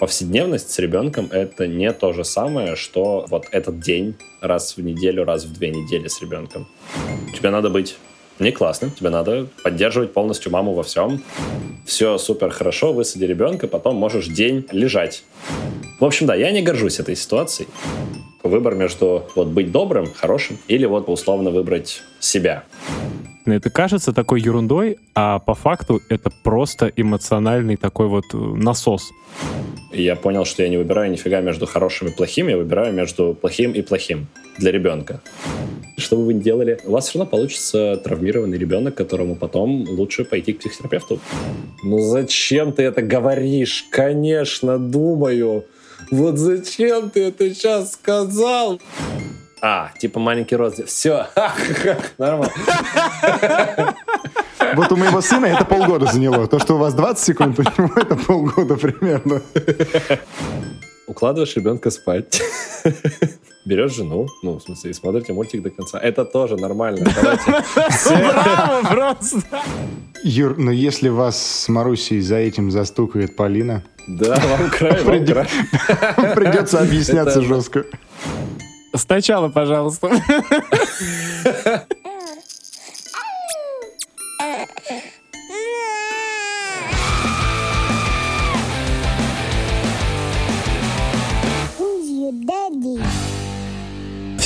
повседневность с ребенком — это не то же самое, что вот этот день раз в неделю, раз в две недели с ребенком. Тебе надо быть не классно, тебе надо поддерживать полностью маму во всем. Все супер хорошо, высади ребенка, потом можешь день лежать. В общем, да, я не горжусь этой ситуацией. Выбор между вот быть добрым, хорошим, или вот условно выбрать себя. Это кажется такой ерундой, а по факту это просто эмоциональный такой вот э, насос. Я понял, что я не выбираю нифига между хорошим и плохим, я выбираю между плохим и плохим для ребенка. Что бы вы ни делали, у вас все равно получится травмированный ребенок, которому потом лучше пойти к психотерапевту. Ну зачем ты это говоришь? Конечно, думаю. Вот зачем ты это сейчас сказал? А, типа маленький розы. Все, нормально. Вот у моего сына это полгода заняло. То, что у вас 20 секунд, у него это полгода примерно. Укладываешь ребенка спать. Берешь жену, ну, в смысле, и смотрите мультик до конца. Это тоже нормально. Браво просто! Юр, но если вас с Марусей за этим застукает Полина... Да, вам край, вам край. Придется объясняться жестко. Сначала, пожалуйста.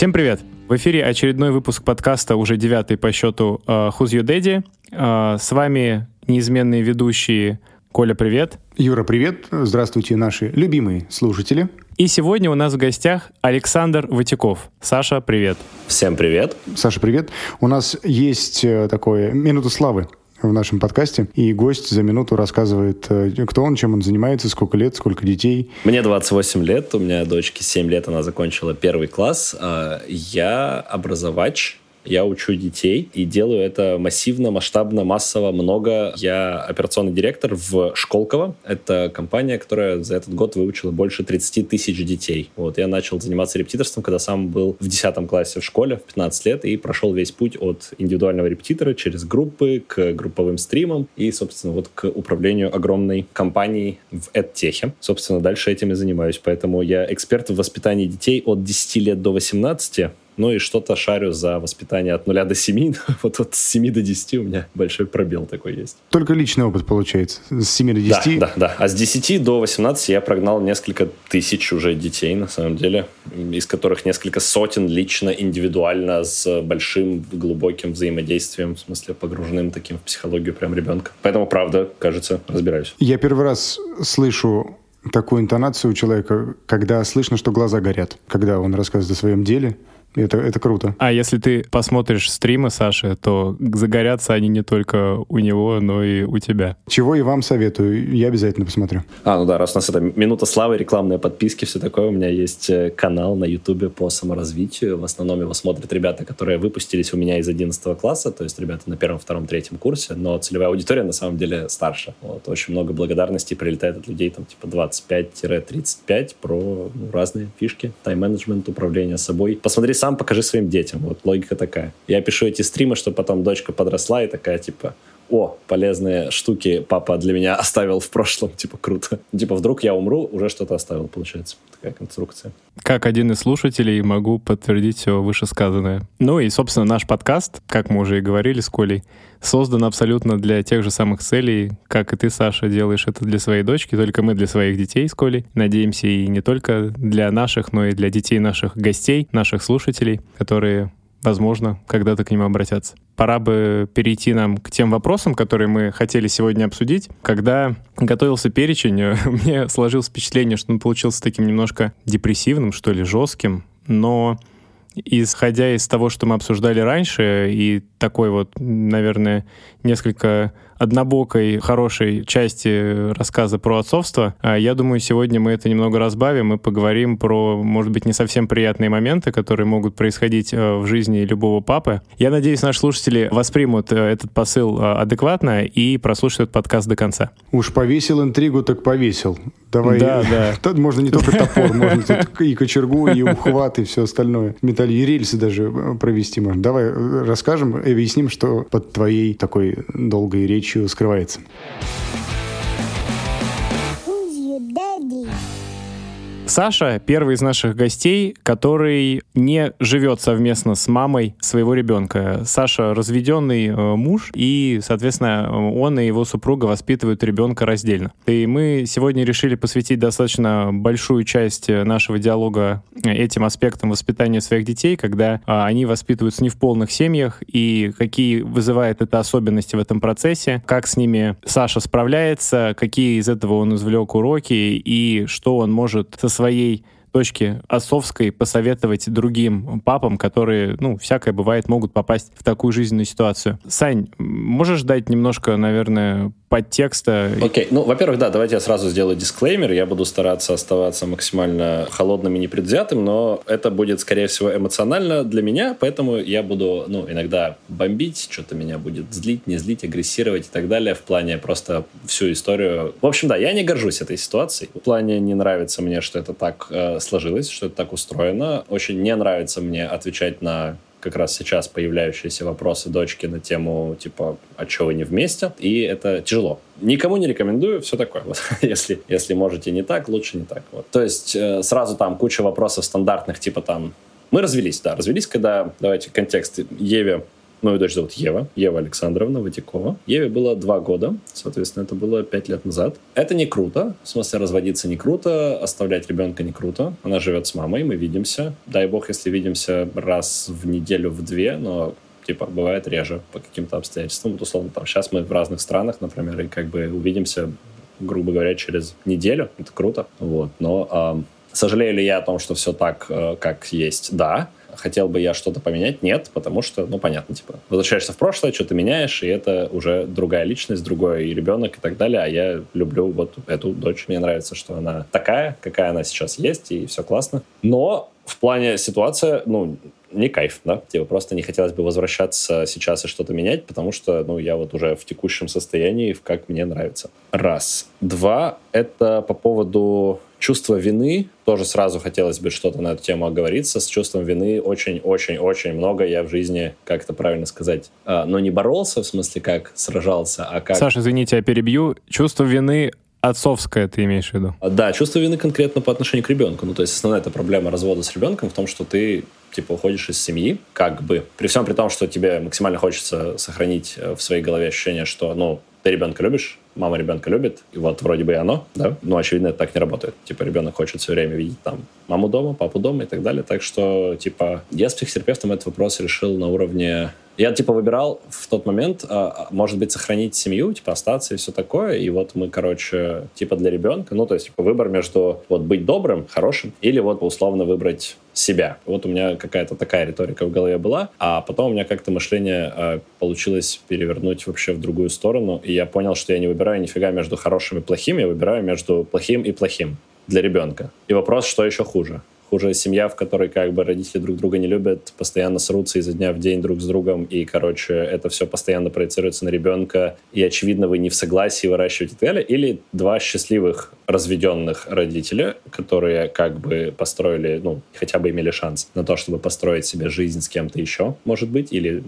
Всем привет! В эфире очередной выпуск подкаста, уже девятый по счету uh, Who's Your Daddy. Uh, с вами неизменные ведущие Коля, привет. Юра, привет. Здравствуйте, наши любимые слушатели. И сегодня у нас в гостях Александр Ватяков. Саша, привет. Всем привет. Саша, привет. У нас есть э, такое «Минута славы» в нашем подкасте, и гость за минуту рассказывает, э, кто он, чем он занимается, сколько лет, сколько детей. Мне 28 лет, у меня дочке 7 лет, она закончила первый класс. А я образовач, я учу детей и делаю это массивно, масштабно, массово, много. Я операционный директор в Школково. Это компания, которая за этот год выучила больше 30 тысяч детей. Вот, я начал заниматься репетиторством, когда сам был в 10 классе в школе, в 15 лет, и прошел весь путь от индивидуального репетитора через группы к групповым стримам и, собственно, вот к управлению огромной компанией в EdTech. Собственно, дальше этим и занимаюсь. Поэтому я эксперт в воспитании детей от 10 лет до 18 ну и что-то шарю за воспитание от 0 до 7. вот от 7 до 10 у меня большой пробел такой есть. Только личный опыт получается. С 7 до 10? Да, да, да. А с 10 до 18 я прогнал несколько тысяч уже детей, на самом деле, из которых несколько сотен лично, индивидуально, с большим глубоким взаимодействием, в смысле погруженным таким в психологию прям ребенка. Поэтому, правда, кажется, разбираюсь. Я первый раз слышу такую интонацию у человека, когда слышно, что глаза горят, когда он рассказывает о своем деле. Это, это круто. А если ты посмотришь стримы Саши, то загорятся они не только у него, но и у тебя. Чего и вам советую. Я обязательно посмотрю. А, ну да, раз у нас это минута славы, рекламные подписки, все такое, у меня есть э, канал на ютубе по саморазвитию. В основном его смотрят ребята, которые выпустились у меня из 11 класса, то есть ребята на первом, втором, третьем курсе, но целевая аудитория на самом деле старше. Вот, очень много благодарностей прилетает от людей, там, типа 25-35 про ну, разные фишки, тайм-менеджмент, управление собой. Посмотри сам покажи своим детям. Вот логика такая. Я пишу эти стримы, чтобы потом дочка подросла и такая, типа, о, полезные штуки папа для меня оставил в прошлом, типа, круто. Типа, вдруг я умру, уже что-то оставил, получается. Такая конструкция. Как один из слушателей могу подтвердить все вышесказанное. Ну и, собственно, наш подкаст, как мы уже и говорили с Колей, создан абсолютно для тех же самых целей, как и ты, Саша, делаешь это для своей дочки, только мы для своих детей с Колей. Надеемся, и не только для наших, но и для детей наших гостей, наших слушателей, которые возможно, когда-то к ним обратятся. Пора бы перейти нам к тем вопросам, которые мы хотели сегодня обсудить. Когда готовился перечень, мне сложилось впечатление, что он получился таким немножко депрессивным, что ли, жестким, но исходя из того, что мы обсуждали раньше, и такой вот, наверное, несколько однобокой, хорошей части рассказа про отцовство. А я думаю, сегодня мы это немного разбавим и поговорим про, может быть, не совсем приятные моменты, которые могут происходить э, в жизни любого папы. Я надеюсь, наши слушатели воспримут э, этот посыл э, адекватно и прослушают подкаст до конца. Уж повесил интригу, так повесил. Давай. Да, да. Тут можно не только топор, можно тут и кочергу, и ухват, и все остальное. Металл и рельсы даже провести можно. Давай расскажем и объясним, что под твоей такой долгой речью скрывается. Саша — первый из наших гостей, который не живет совместно с мамой своего ребенка. Саша — разведенный э, муж, и, соответственно, он и его супруга воспитывают ребенка раздельно. И мы сегодня решили посвятить достаточно большую часть нашего диалога этим аспектам воспитания своих детей, когда а, они воспитываются не в полных семьях, и какие вызывает это особенности в этом процессе, как с ними Саша справляется, какие из этого он извлек уроки, и что он может со своей точки отцовской посоветовать другим папам, которые, ну, всякое бывает, могут попасть в такую жизненную ситуацию. Сань, можешь дать немножко, наверное, подтекста. Окей, okay. ну, во-первых, да, давайте я сразу сделаю дисклеймер. Я буду стараться оставаться максимально холодным и непредвзятым, но это будет, скорее всего, эмоционально для меня, поэтому я буду, ну, иногда бомбить, что-то меня будет злить, не злить, агрессировать и так далее в плане просто всю историю. В общем, да, я не горжусь этой ситуацией. В плане не нравится мне, что это так э, сложилось, что это так устроено. Очень не нравится мне отвечать на как раз сейчас появляющиеся вопросы дочки на тему, типа, а что вы не вместе? И это тяжело. Никому не рекомендую, все такое. Вот. если, если можете не так, лучше не так. Вот. То есть э, сразу там куча вопросов стандартных, типа там, мы развелись, да, развелись, когда, давайте контекст, Еве Мою дочь зовут Ева, Ева Александровна Ватикова. Еве было два года, соответственно, это было пять лет назад. Это не круто, в смысле разводиться не круто, оставлять ребенка не круто. Она живет с мамой, мы видимся. Дай бог, если видимся раз в неделю, в две, но типа, бывает реже по каким-то обстоятельствам. Вот, условно, там, сейчас мы в разных странах, например, и как бы увидимся, грубо говоря, через неделю. Это круто. Вот. Но э, сожалею ли я о том, что все так, э, как есть? Да хотел бы я что-то поменять? Нет, потому что, ну, понятно, типа, возвращаешься в прошлое, что-то меняешь, и это уже другая личность, другой ребенок и так далее, а я люблю вот эту дочь. Мне нравится, что она такая, какая она сейчас есть, и все классно. Но в плане ситуация, ну, не кайф, да, типа просто не хотелось бы возвращаться сейчас и что-то менять, потому что, ну, я вот уже в текущем состоянии, в как мне нравится. Раз. Два, это по поводу чувства вины, тоже сразу хотелось бы что-то на эту тему оговориться. С чувством вины очень-очень-очень много я в жизни, как это правильно сказать, э, но не боролся, в смысле, как сражался, а как... Саша, извините, я перебью. Чувство вины отцовское ты имеешь в виду? Да, чувство вины конкретно по отношению к ребенку. Ну, то есть основная эта проблема развода с ребенком в том, что ты типа уходишь из семьи, как бы, при всем при том, что тебе максимально хочется сохранить э, в своей голове ощущение, что, ну, ты ребенка любишь, мама ребенка любит, и вот вроде бы и оно, да, но очевидно это так не работает. Типа ребенок хочет все время видеть там маму дома, папу дома и так далее. Так что, типа, я с психотерапевтом этот вопрос решил на уровне я, типа, выбирал в тот момент, а, а, может быть, сохранить семью, типа, остаться и все такое. И вот мы, короче, типа, для ребенка, ну, то есть, типа, выбор между вот быть добрым, хорошим, или вот условно выбрать себя. Вот у меня какая-то такая риторика в голове была, а потом у меня как-то мышление э, получилось перевернуть вообще в другую сторону, и я понял, что я не выбираю нифига между хорошим и плохим, я выбираю между плохим и плохим для ребенка. И вопрос, что еще хуже? Хуже семья, в которой как бы родители друг друга не любят, постоянно срутся изо дня в день друг с другом, и, короче, это все постоянно проецируется на ребенка, и, очевидно, вы не в согласии выращивать и так далее, или два счастливых разведенных родителя, которые как бы построили, ну, хотя бы имели шанс на то, чтобы построить себе жизнь с кем-то еще, может быть, или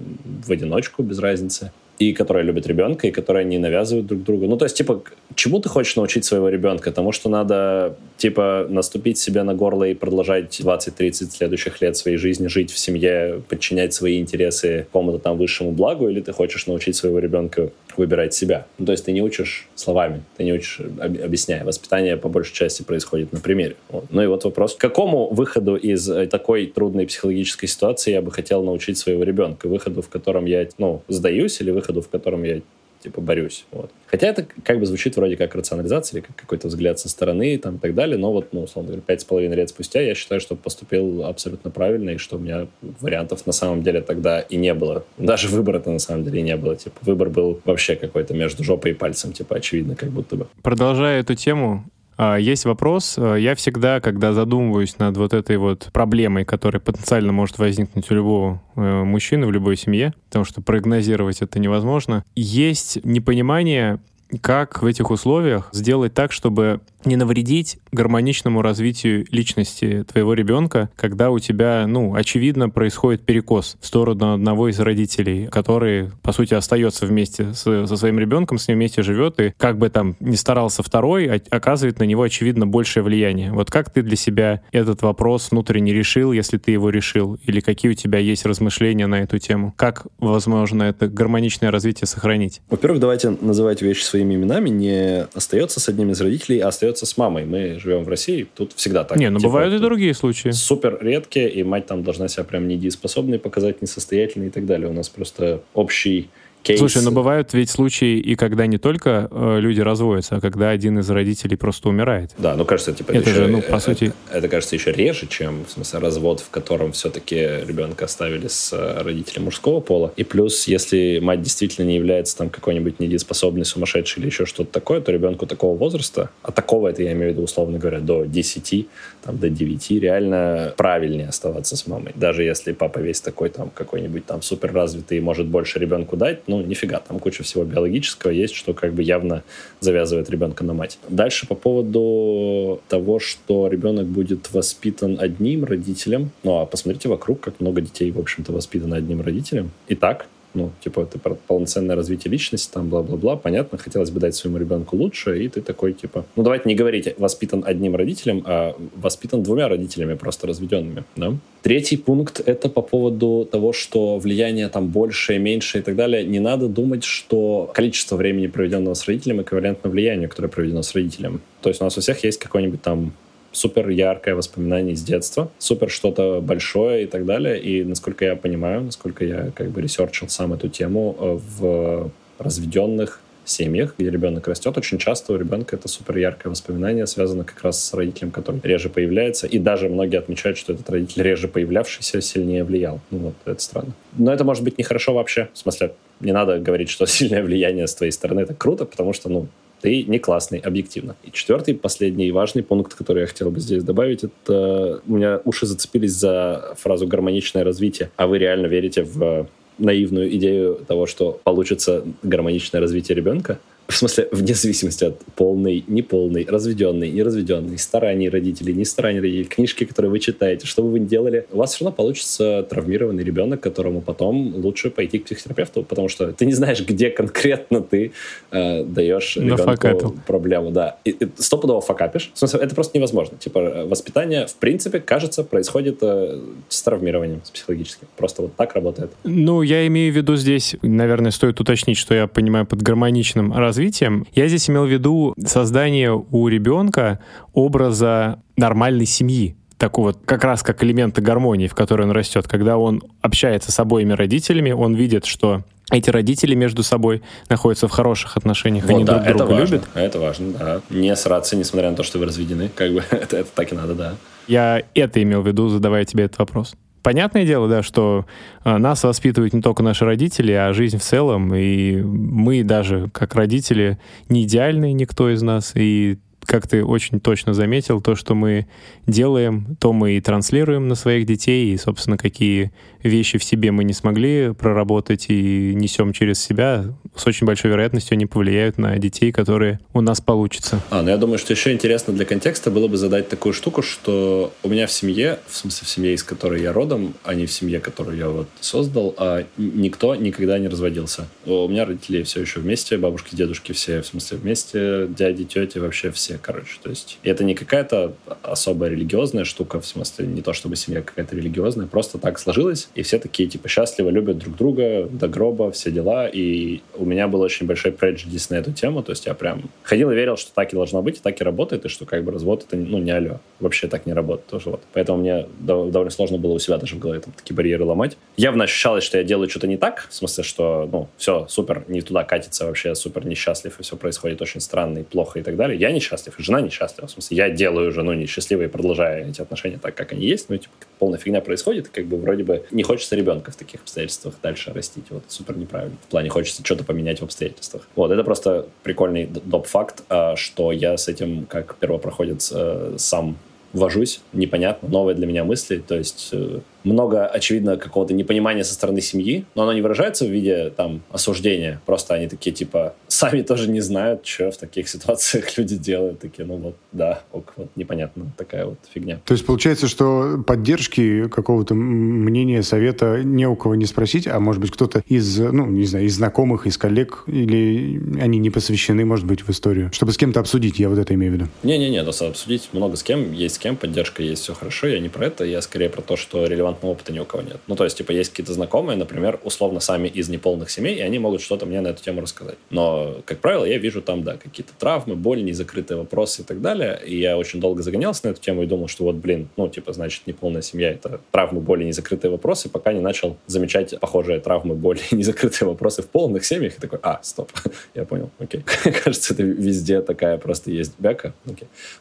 в одиночку, без разницы и которые любят ребенка, и которые не навязывают друг другу. Ну, то есть, типа, чему ты хочешь научить своего ребенка? Тому, что надо, типа, наступить себе на горло и продолжать 20-30 следующих лет своей жизни жить в семье, подчинять свои интересы какому-то там высшему благу, или ты хочешь научить своего ребенка выбирать себя. Ну, то есть ты не учишь словами, ты не учишь объясняя. Воспитание по большей части происходит на примере. Вот. Ну и вот вопрос, к какому выходу из э, такой трудной психологической ситуации я бы хотел научить своего ребенка? Выходу, в котором я, ну, сдаюсь, или выходу, в котором я типа борюсь. Вот. Хотя это как бы звучит вроде как рационализация или как какой-то взгляд со стороны там, и так далее, но вот, ну, условно говоря, пять с половиной лет спустя я считаю, что поступил абсолютно правильно, и что у меня вариантов на самом деле тогда и не было. Даже выбора-то на самом деле не было. Типа, выбор был вообще какой-то между жопой и пальцем, типа, очевидно, как будто бы. Продолжая эту тему, есть вопрос. А, я всегда, когда задумываюсь над вот этой вот проблемой, которая потенциально может возникнуть у любого э, мужчины в любой семье, потому что прогнозировать это невозможно, есть непонимание, как в этих условиях сделать так, чтобы не навредить гармоничному развитию личности твоего ребенка, когда у тебя, ну, очевидно, происходит перекос в сторону одного из родителей, который, по сути, остается вместе с, со своим ребенком, с ним вместе живет, и как бы там ни старался второй, а, оказывает на него, очевидно, большее влияние. Вот как ты для себя этот вопрос внутренне решил, если ты его решил? Или какие у тебя есть размышления на эту тему? Как, возможно, это гармоничное развитие сохранить? Во-первых, давайте называть вещи своими именами. Не остается с одним из родителей, а остается с мамой. Мы живем в России, тут всегда так. Не, ну типа, бывают и другие случаи. Супер редкие, и мать там должна себя прям недееспособной показать, несостоятельной и так далее. У нас просто общий кейс. Слушай, но бывают ведь случаи, и когда не только э, люди разводятся, а когда один из родителей просто умирает. Да, ну кажется, типа это, это же, ну по сути, это, это кажется еще реже, чем в смысле развод, в котором все-таки ребенка оставили с э, родителем мужского пола. И плюс, если мать действительно не является там какой-нибудь недееспособной, сумасшедшей или еще что-то такое, то ребенку такого возраста, а такого это я имею в виду условно говоря до 10, там до 9, реально правильнее оставаться с мамой. Даже если папа весь такой там какой-нибудь там супер развитый и может больше ребенку дать, ну нифига, там куча всего биологического есть, что как бы явно завязывает ребенка на мать. Дальше по поводу того, что ребенок будет воспитан одним родителем. Ну, а посмотрите вокруг, как много детей, в общем-то, воспитано одним родителем. И так, ну, типа, это полноценное развитие личности, там, бла-бла-бла, понятно, хотелось бы дать своему ребенку лучше, и ты такой, типа, ну, давайте не говорить воспитан одним родителем, а воспитан двумя родителями, просто разведенными, да? Третий пункт — это по поводу того, что влияние там больше, меньше и так далее. Не надо думать, что количество времени, проведенного с родителем, эквивалентно влиянию, которое проведено с родителем. То есть у нас у всех есть какой-нибудь там супер яркое воспоминание из детства, супер что-то большое и так далее. И насколько я понимаю, насколько я как бы ресерчил сам эту тему э, в разведенных семьях, где ребенок растет, очень часто у ребенка это супер яркое воспоминание связано как раз с родителем, который реже появляется. И даже многие отмечают, что этот родитель реже появлявшийся сильнее влиял. Ну вот, это странно. Но это может быть нехорошо вообще. В смысле, не надо говорить, что сильное влияние с твоей стороны это круто, потому что, ну, ты не классный, объективно. И четвертый, последний и важный пункт, который я хотел бы здесь добавить, это у меня уши зацепились за фразу «гармоничное развитие». А вы реально верите в наивную идею того, что получится гармоничное развитие ребенка? В смысле, вне зависимости от полной, неполной, разведенной, неразведенной, стараний родителей, не стараний родителей, книжки, которые вы читаете, что бы вы ни делали, у вас все равно получится травмированный ребенок, которому потом лучше пойти к психотерапевту, потому что ты не знаешь, где конкретно ты э, даешь ребенку проблему. Да. И, и стопудово факапишь. В смысле, это просто невозможно. Типа, воспитание, в принципе, кажется, происходит э, с травмированием, с психологическим. Просто вот так работает. Ну, я имею в виду здесь, наверное, стоит уточнить, что я понимаю под гармоничным раз развитием. Я здесь имел в виду создание у ребенка образа нормальной семьи, такого как раз как элемента гармонии, в которой он растет. Когда он общается с обоими родителями, он видит, что эти родители между собой находятся в хороших отношениях, вот, они да, друг друга важно, любят. Это важно, да. Не сраться, несмотря на то, что вы разведены. Как бы это, это так и надо, да. Я это имел в виду, задавая тебе этот вопрос понятное дело, да, что а, нас воспитывают не только наши родители, а жизнь в целом. И мы даже как родители не идеальны, никто из нас. И как ты очень точно заметил, то, что мы делаем, то мы и транслируем на своих детей, и, собственно, какие вещи в себе мы не смогли проработать и несем через себя, с очень большой вероятностью они повлияют на детей, которые у нас получатся. А, ну я думаю, что еще интересно для контекста было бы задать такую штуку, что у меня в семье, в смысле в семье, из которой я родом, а не в семье, которую я вот создал, а никто никогда не разводился. У меня родители все еще вместе, бабушки, дедушки все, в смысле, вместе, дяди, тети, вообще все, короче. То есть это не какая-то особая религиозная штука, в смысле не то, чтобы семья какая-то религиозная, просто так сложилось, и все такие, типа, счастливо любят друг друга до гроба, все дела, и у меня был очень большой преджидис на эту тему, то есть я прям ходил и верил, что так и должно быть, и так и работает, и что как бы развод это, ну, не алло, вообще так не работает тоже вот. Поэтому мне довольно сложно было у себя даже в голове там такие барьеры ломать. Явно ощущалось, что я делаю что-то не так, в смысле, что, ну, все, супер, не туда катится вообще, супер несчастлив, и все происходит очень странно и плохо и так далее. Я несчастлив, и жена несчастлива, в смысле, я делаю жену несчастливой и продолжаю эти отношения так, как они есть, ну, типа, полная фигня происходит, как бы вроде бы не хочется ребенка в таких обстоятельствах дальше растить. Вот супер неправильно. В плане хочется что-то поменять в обстоятельствах. Вот, это просто прикольный доп. факт, а, что я с этим как первопроходец э, сам вожусь, непонятно, новые для меня мысли, то есть э, много, очевидно, какого-то непонимания со стороны семьи, но оно не выражается в виде там осуждения. Просто они такие, типа, сами тоже не знают, что в таких ситуациях люди делают. Такие, ну вот, да, ок, вот непонятно, такая вот фигня. То есть получается, что поддержки какого-то мнения, совета не у кого не спросить, а может быть кто-то из, ну, не знаю, из знакомых, из коллег, или они не посвящены, может быть, в историю, чтобы с кем-то обсудить, я вот это имею в виду. Не-не-не, обсудить много с кем, есть с кем, поддержка есть, все хорошо, я не про это, я скорее про то, что релевантного опыта ни у кого нет. Ну, то есть, типа, есть какие-то знакомые, например, условно сами из неполных семей, и они могут что-то мне на эту тему рассказать. Но, как правило, я вижу там, да, какие-то травмы, боль, незакрытые вопросы и так далее, и я очень долго загонялся на эту тему и думал, что вот, блин, ну, типа, значит, неполная семья — это травмы, боли, незакрытые вопросы, пока не начал замечать похожие травмы, боли незакрытые вопросы в полных семьях, и такой, а, стоп, я понял, окей. Кажется, это везде такая просто есть бяка.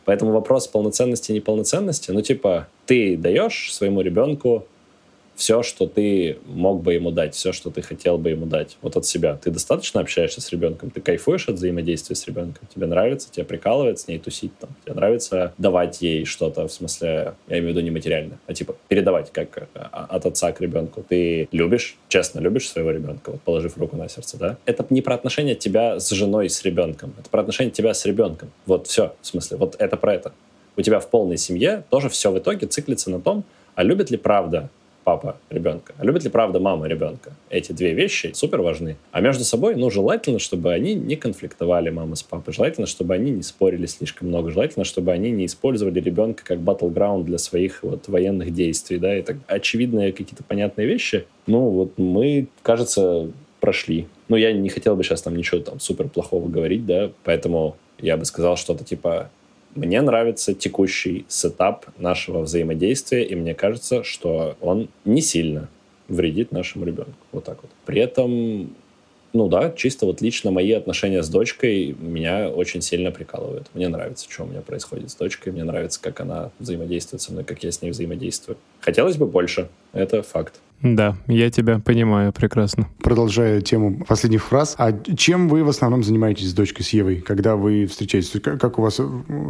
Поэтому вопрос полноценности и неполноценности, ну, типа, ты даешь своему ребенку все, что ты мог бы ему дать, все, что ты хотел бы ему дать, вот от себя. Ты достаточно общаешься с ребенком, ты кайфуешь от взаимодействия с ребенком, тебе нравится, тебе прикалывает с ней тусить, там, тебе нравится давать ей что-то, в смысле, я имею в виду не материально, а типа передавать как а, от отца к ребенку. Ты любишь, честно любишь своего ребенка, вот положив руку на сердце, да? Это не про отношения тебя с женой, с ребенком, это про отношения тебя с ребенком. Вот все, в смысле, вот это про это. У тебя в полной семье тоже все в итоге циклится на том, а любит ли правда папа ребенка, а любит ли правда мама ребенка. Эти две вещи супер важны. А между собой, ну, желательно, чтобы они не конфликтовали, мама с папой. Желательно, чтобы они не спорили слишком много. Желательно, чтобы они не использовали ребенка как батлграунд для своих вот военных действий, да, это очевидные какие-то понятные вещи. Ну, вот мы, кажется, прошли. Ну, я не хотел бы сейчас там ничего там супер плохого говорить, да, поэтому я бы сказал что-то типа мне нравится текущий сетап нашего взаимодействия, и мне кажется, что он не сильно вредит нашему ребенку. Вот так вот. При этом, ну да, чисто вот лично мои отношения с дочкой меня очень сильно прикалывают. Мне нравится, что у меня происходит с дочкой, мне нравится, как она взаимодействует со мной, как я с ней взаимодействую. Хотелось бы больше, это факт. Да, я тебя понимаю прекрасно. Продолжая тему последних фраз, а чем вы в основном занимаетесь с дочкой, с Евой, когда вы встречаетесь? Как у вас,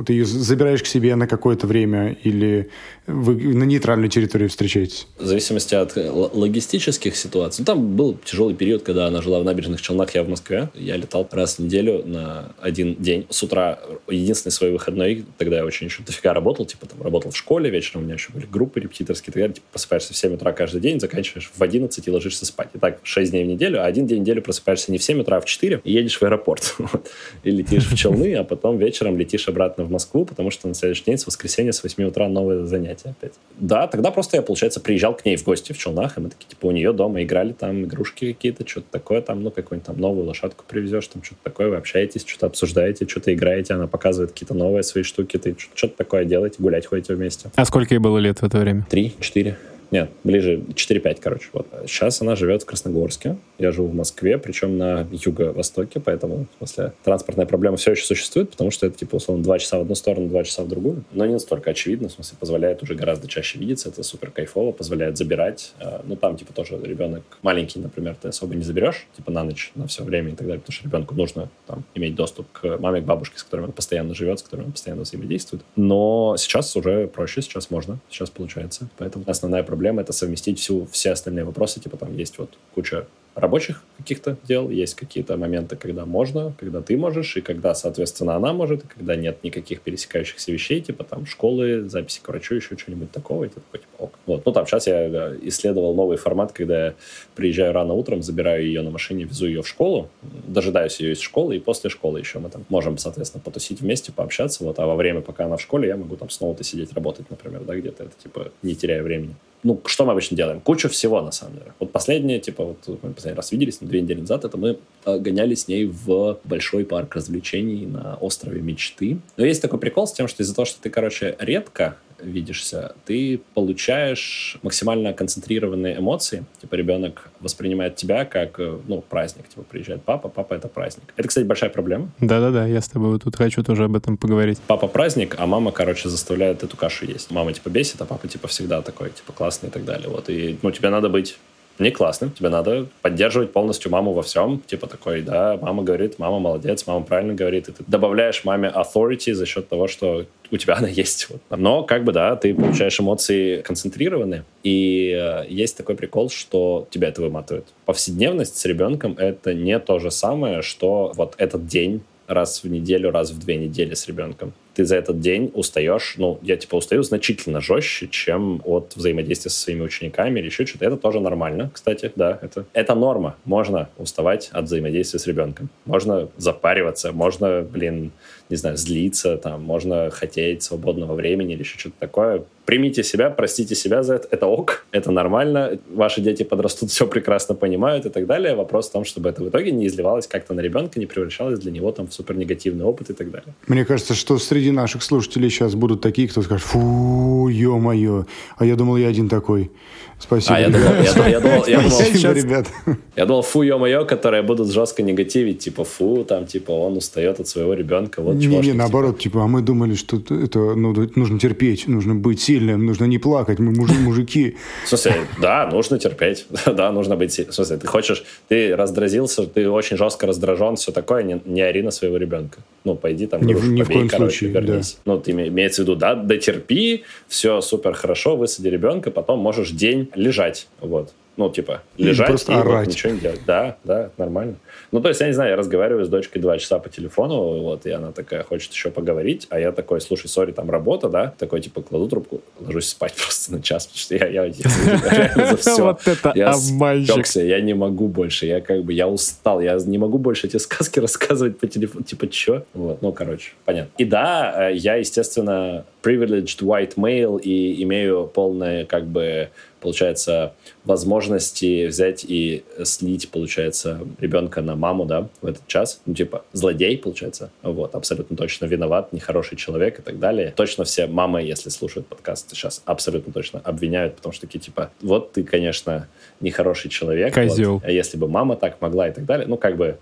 ты ее забираешь к себе на какое-то время или вы на нейтральной территории встречаетесь? В зависимости от логистических ситуаций. Ну, там был тяжелый период, когда она жила в набережных Челнах, я в Москве. Я летал раз в неделю на один день. С утра единственный свой выходной, тогда я очень еще дофига работал, типа там работал в школе, вечером у меня еще были группы репетиторские, тогда типа, просыпаешься в 7 утра каждый день, заканчиваешь в 11 и ложишься спать. И так 6 дней в неделю, а один день в неделю просыпаешься не в 7 утра, а в 4 и едешь в аэропорт. И летишь в Челны, а потом вечером летишь обратно в Москву, потому что на следующий день с воскресенья с 8 утра новое занятие опять. Да, тогда просто я, получается, приезжал к ней в гости в Челнах, и мы такие, типа, у нее дома играли там игрушки какие-то, что-то такое там, ну, какую-нибудь там новую лошадку привезешь, там что-то такое, вы общаетесь, что-то обсуждаете, что-то играете, она показывает какие-то новые свои штуки, ты что-то такое делаете, гулять ходите вместе. А сколько ей было лет в это время? Три, четыре. Нет, ближе 4-5, короче. Вот. Сейчас она живет в Красногорске. Я живу в Москве, причем на юго-востоке, поэтому, в смысле, транспортная проблема все еще существует, потому что это, типа, условно, два часа в одну сторону, два часа в другую. Но не настолько очевидно, в смысле, позволяет уже гораздо чаще видеться, это супер кайфово, позволяет забирать. А, ну, там, типа, тоже ребенок маленький, например, ты особо не заберешь, типа, на ночь, на все время и так далее, потому что ребенку нужно там иметь доступ к маме, к бабушке, с которыми он постоянно живет, с которыми он постоянно взаимодействует. Но сейчас уже проще, сейчас можно, сейчас получается. Поэтому основная проблема проблема — это совместить всю, все остальные вопросы. Типа там есть вот куча рабочих каких-то дел, есть какие-то моменты, когда можно, когда ты можешь, и когда, соответственно, она может, и когда нет никаких пересекающихся вещей, типа там школы, записи к врачу, еще что-нибудь такого, и ты такой, типа, ок. Вот. Ну, там сейчас я исследовал новый формат, когда я приезжаю рано утром, забираю ее на машине, везу ее в школу, дожидаюсь ее из школы, и после школы еще мы там можем, соответственно, потусить вместе, пообщаться, вот, а во время, пока она в школе, я могу там снова-то сидеть работать, например, да, где-то, это, типа, не теряя времени ну, что мы обычно делаем? Кучу всего, на самом деле. Вот последнее, типа, вот мы последний раз виделись, ну, две недели назад, это мы э, гоняли с ней в большой парк развлечений на острове Мечты. Но есть такой прикол с тем, что из-за того, что ты, короче, редко видишься, ты получаешь максимально концентрированные эмоции. Типа ребенок воспринимает тебя как, э, ну, праздник. Типа приезжает папа, папа — это праздник. Это, кстати, большая проблема. Да-да-да, я с тобой вот тут хочу тоже об этом поговорить. Папа праздник, а мама, короче, заставляет эту кашу есть. Мама, типа, бесит, а папа, типа, всегда такой, типа, классный и так далее. Вот, и, ну, тебе надо быть не классно. Тебе надо поддерживать полностью маму во всем. Типа такой, да, мама говорит, мама молодец, мама правильно говорит. И ты добавляешь маме authority за счет того, что у тебя она есть. Но как бы, да, ты получаешь эмоции концентрированные. И э, есть такой прикол, что тебя это выматывает. Повседневность с ребенком — это не то же самое, что вот этот день раз в неделю, раз в две недели с ребенком ты за этот день устаешь, ну, я типа устаю значительно жестче, чем от взаимодействия со своими учениками или еще что-то. Это тоже нормально, кстати, да, это, это норма. Можно уставать от взаимодействия с ребенком. Можно запариваться, можно, блин, не знаю, злиться, там, можно хотеть свободного времени или еще что-то такое. Примите себя, простите себя за это. Это ок, это нормально. Ваши дети подрастут, все прекрасно понимают и так далее. Вопрос в том, чтобы это в итоге не изливалось как-то на ребенка, не превращалось для него там в супер негативный опыт и так далее. Мне кажется, что среди наших слушателей сейчас будут такие, кто скажет, фу, ё-моё, а я думал, я один такой. Спасибо. А, я думал, я, я думал, я думал, ребят. Я думал, фу, ё-моё, которые будут жестко негативить, типа, фу, там, типа, он устает от своего ребенка, вот Не, не, наоборот, типа, а мы думали, что это ну, нужно терпеть, нужно быть сильным, нужно не плакать, мы мужи, мужики. В смысле, да, нужно терпеть, да, нужно быть сильным. В смысле, ты хочешь, ты раздразился, ты очень жестко раздражен, все такое, не, не ори на своего ребенка. Ну, пойди там, ни, грушу, ни побей, в коем короче, случае, вернись. Да. Ну, ты имеется в виду, да, дотерпи, все супер хорошо, высади ребенка, потом можешь день лежать, вот. Ну, типа, лежать просто и вот, ничего не делать. Да, да, нормально. Ну, то есть, я не знаю, я разговариваю с дочкой два часа по телефону, вот, и она такая хочет еще поговорить, а я такой, слушай, сори, там работа, да? Такой, типа, кладу трубку, ложусь спать просто на час, потому что я, я, я за все. Вот это я обманщик. я не могу больше, я как бы, я устал, я не могу больше эти сказки рассказывать по телефону, типа, что? Вот, ну, короче, понятно. И да, э, я, естественно, privileged white male и имею полное, как бы, получается, возможности взять и слить, получается, ребенка на маму, да, в этот час. Ну, типа, злодей, получается. Вот, абсолютно точно виноват, нехороший человек и так далее. Точно все мамы, если слушают подкаст, сейчас абсолютно точно обвиняют, потому что такие, типа, вот ты, конечно, нехороший человек. Козел. Вот, а если бы мама так могла и так далее, ну, как бы,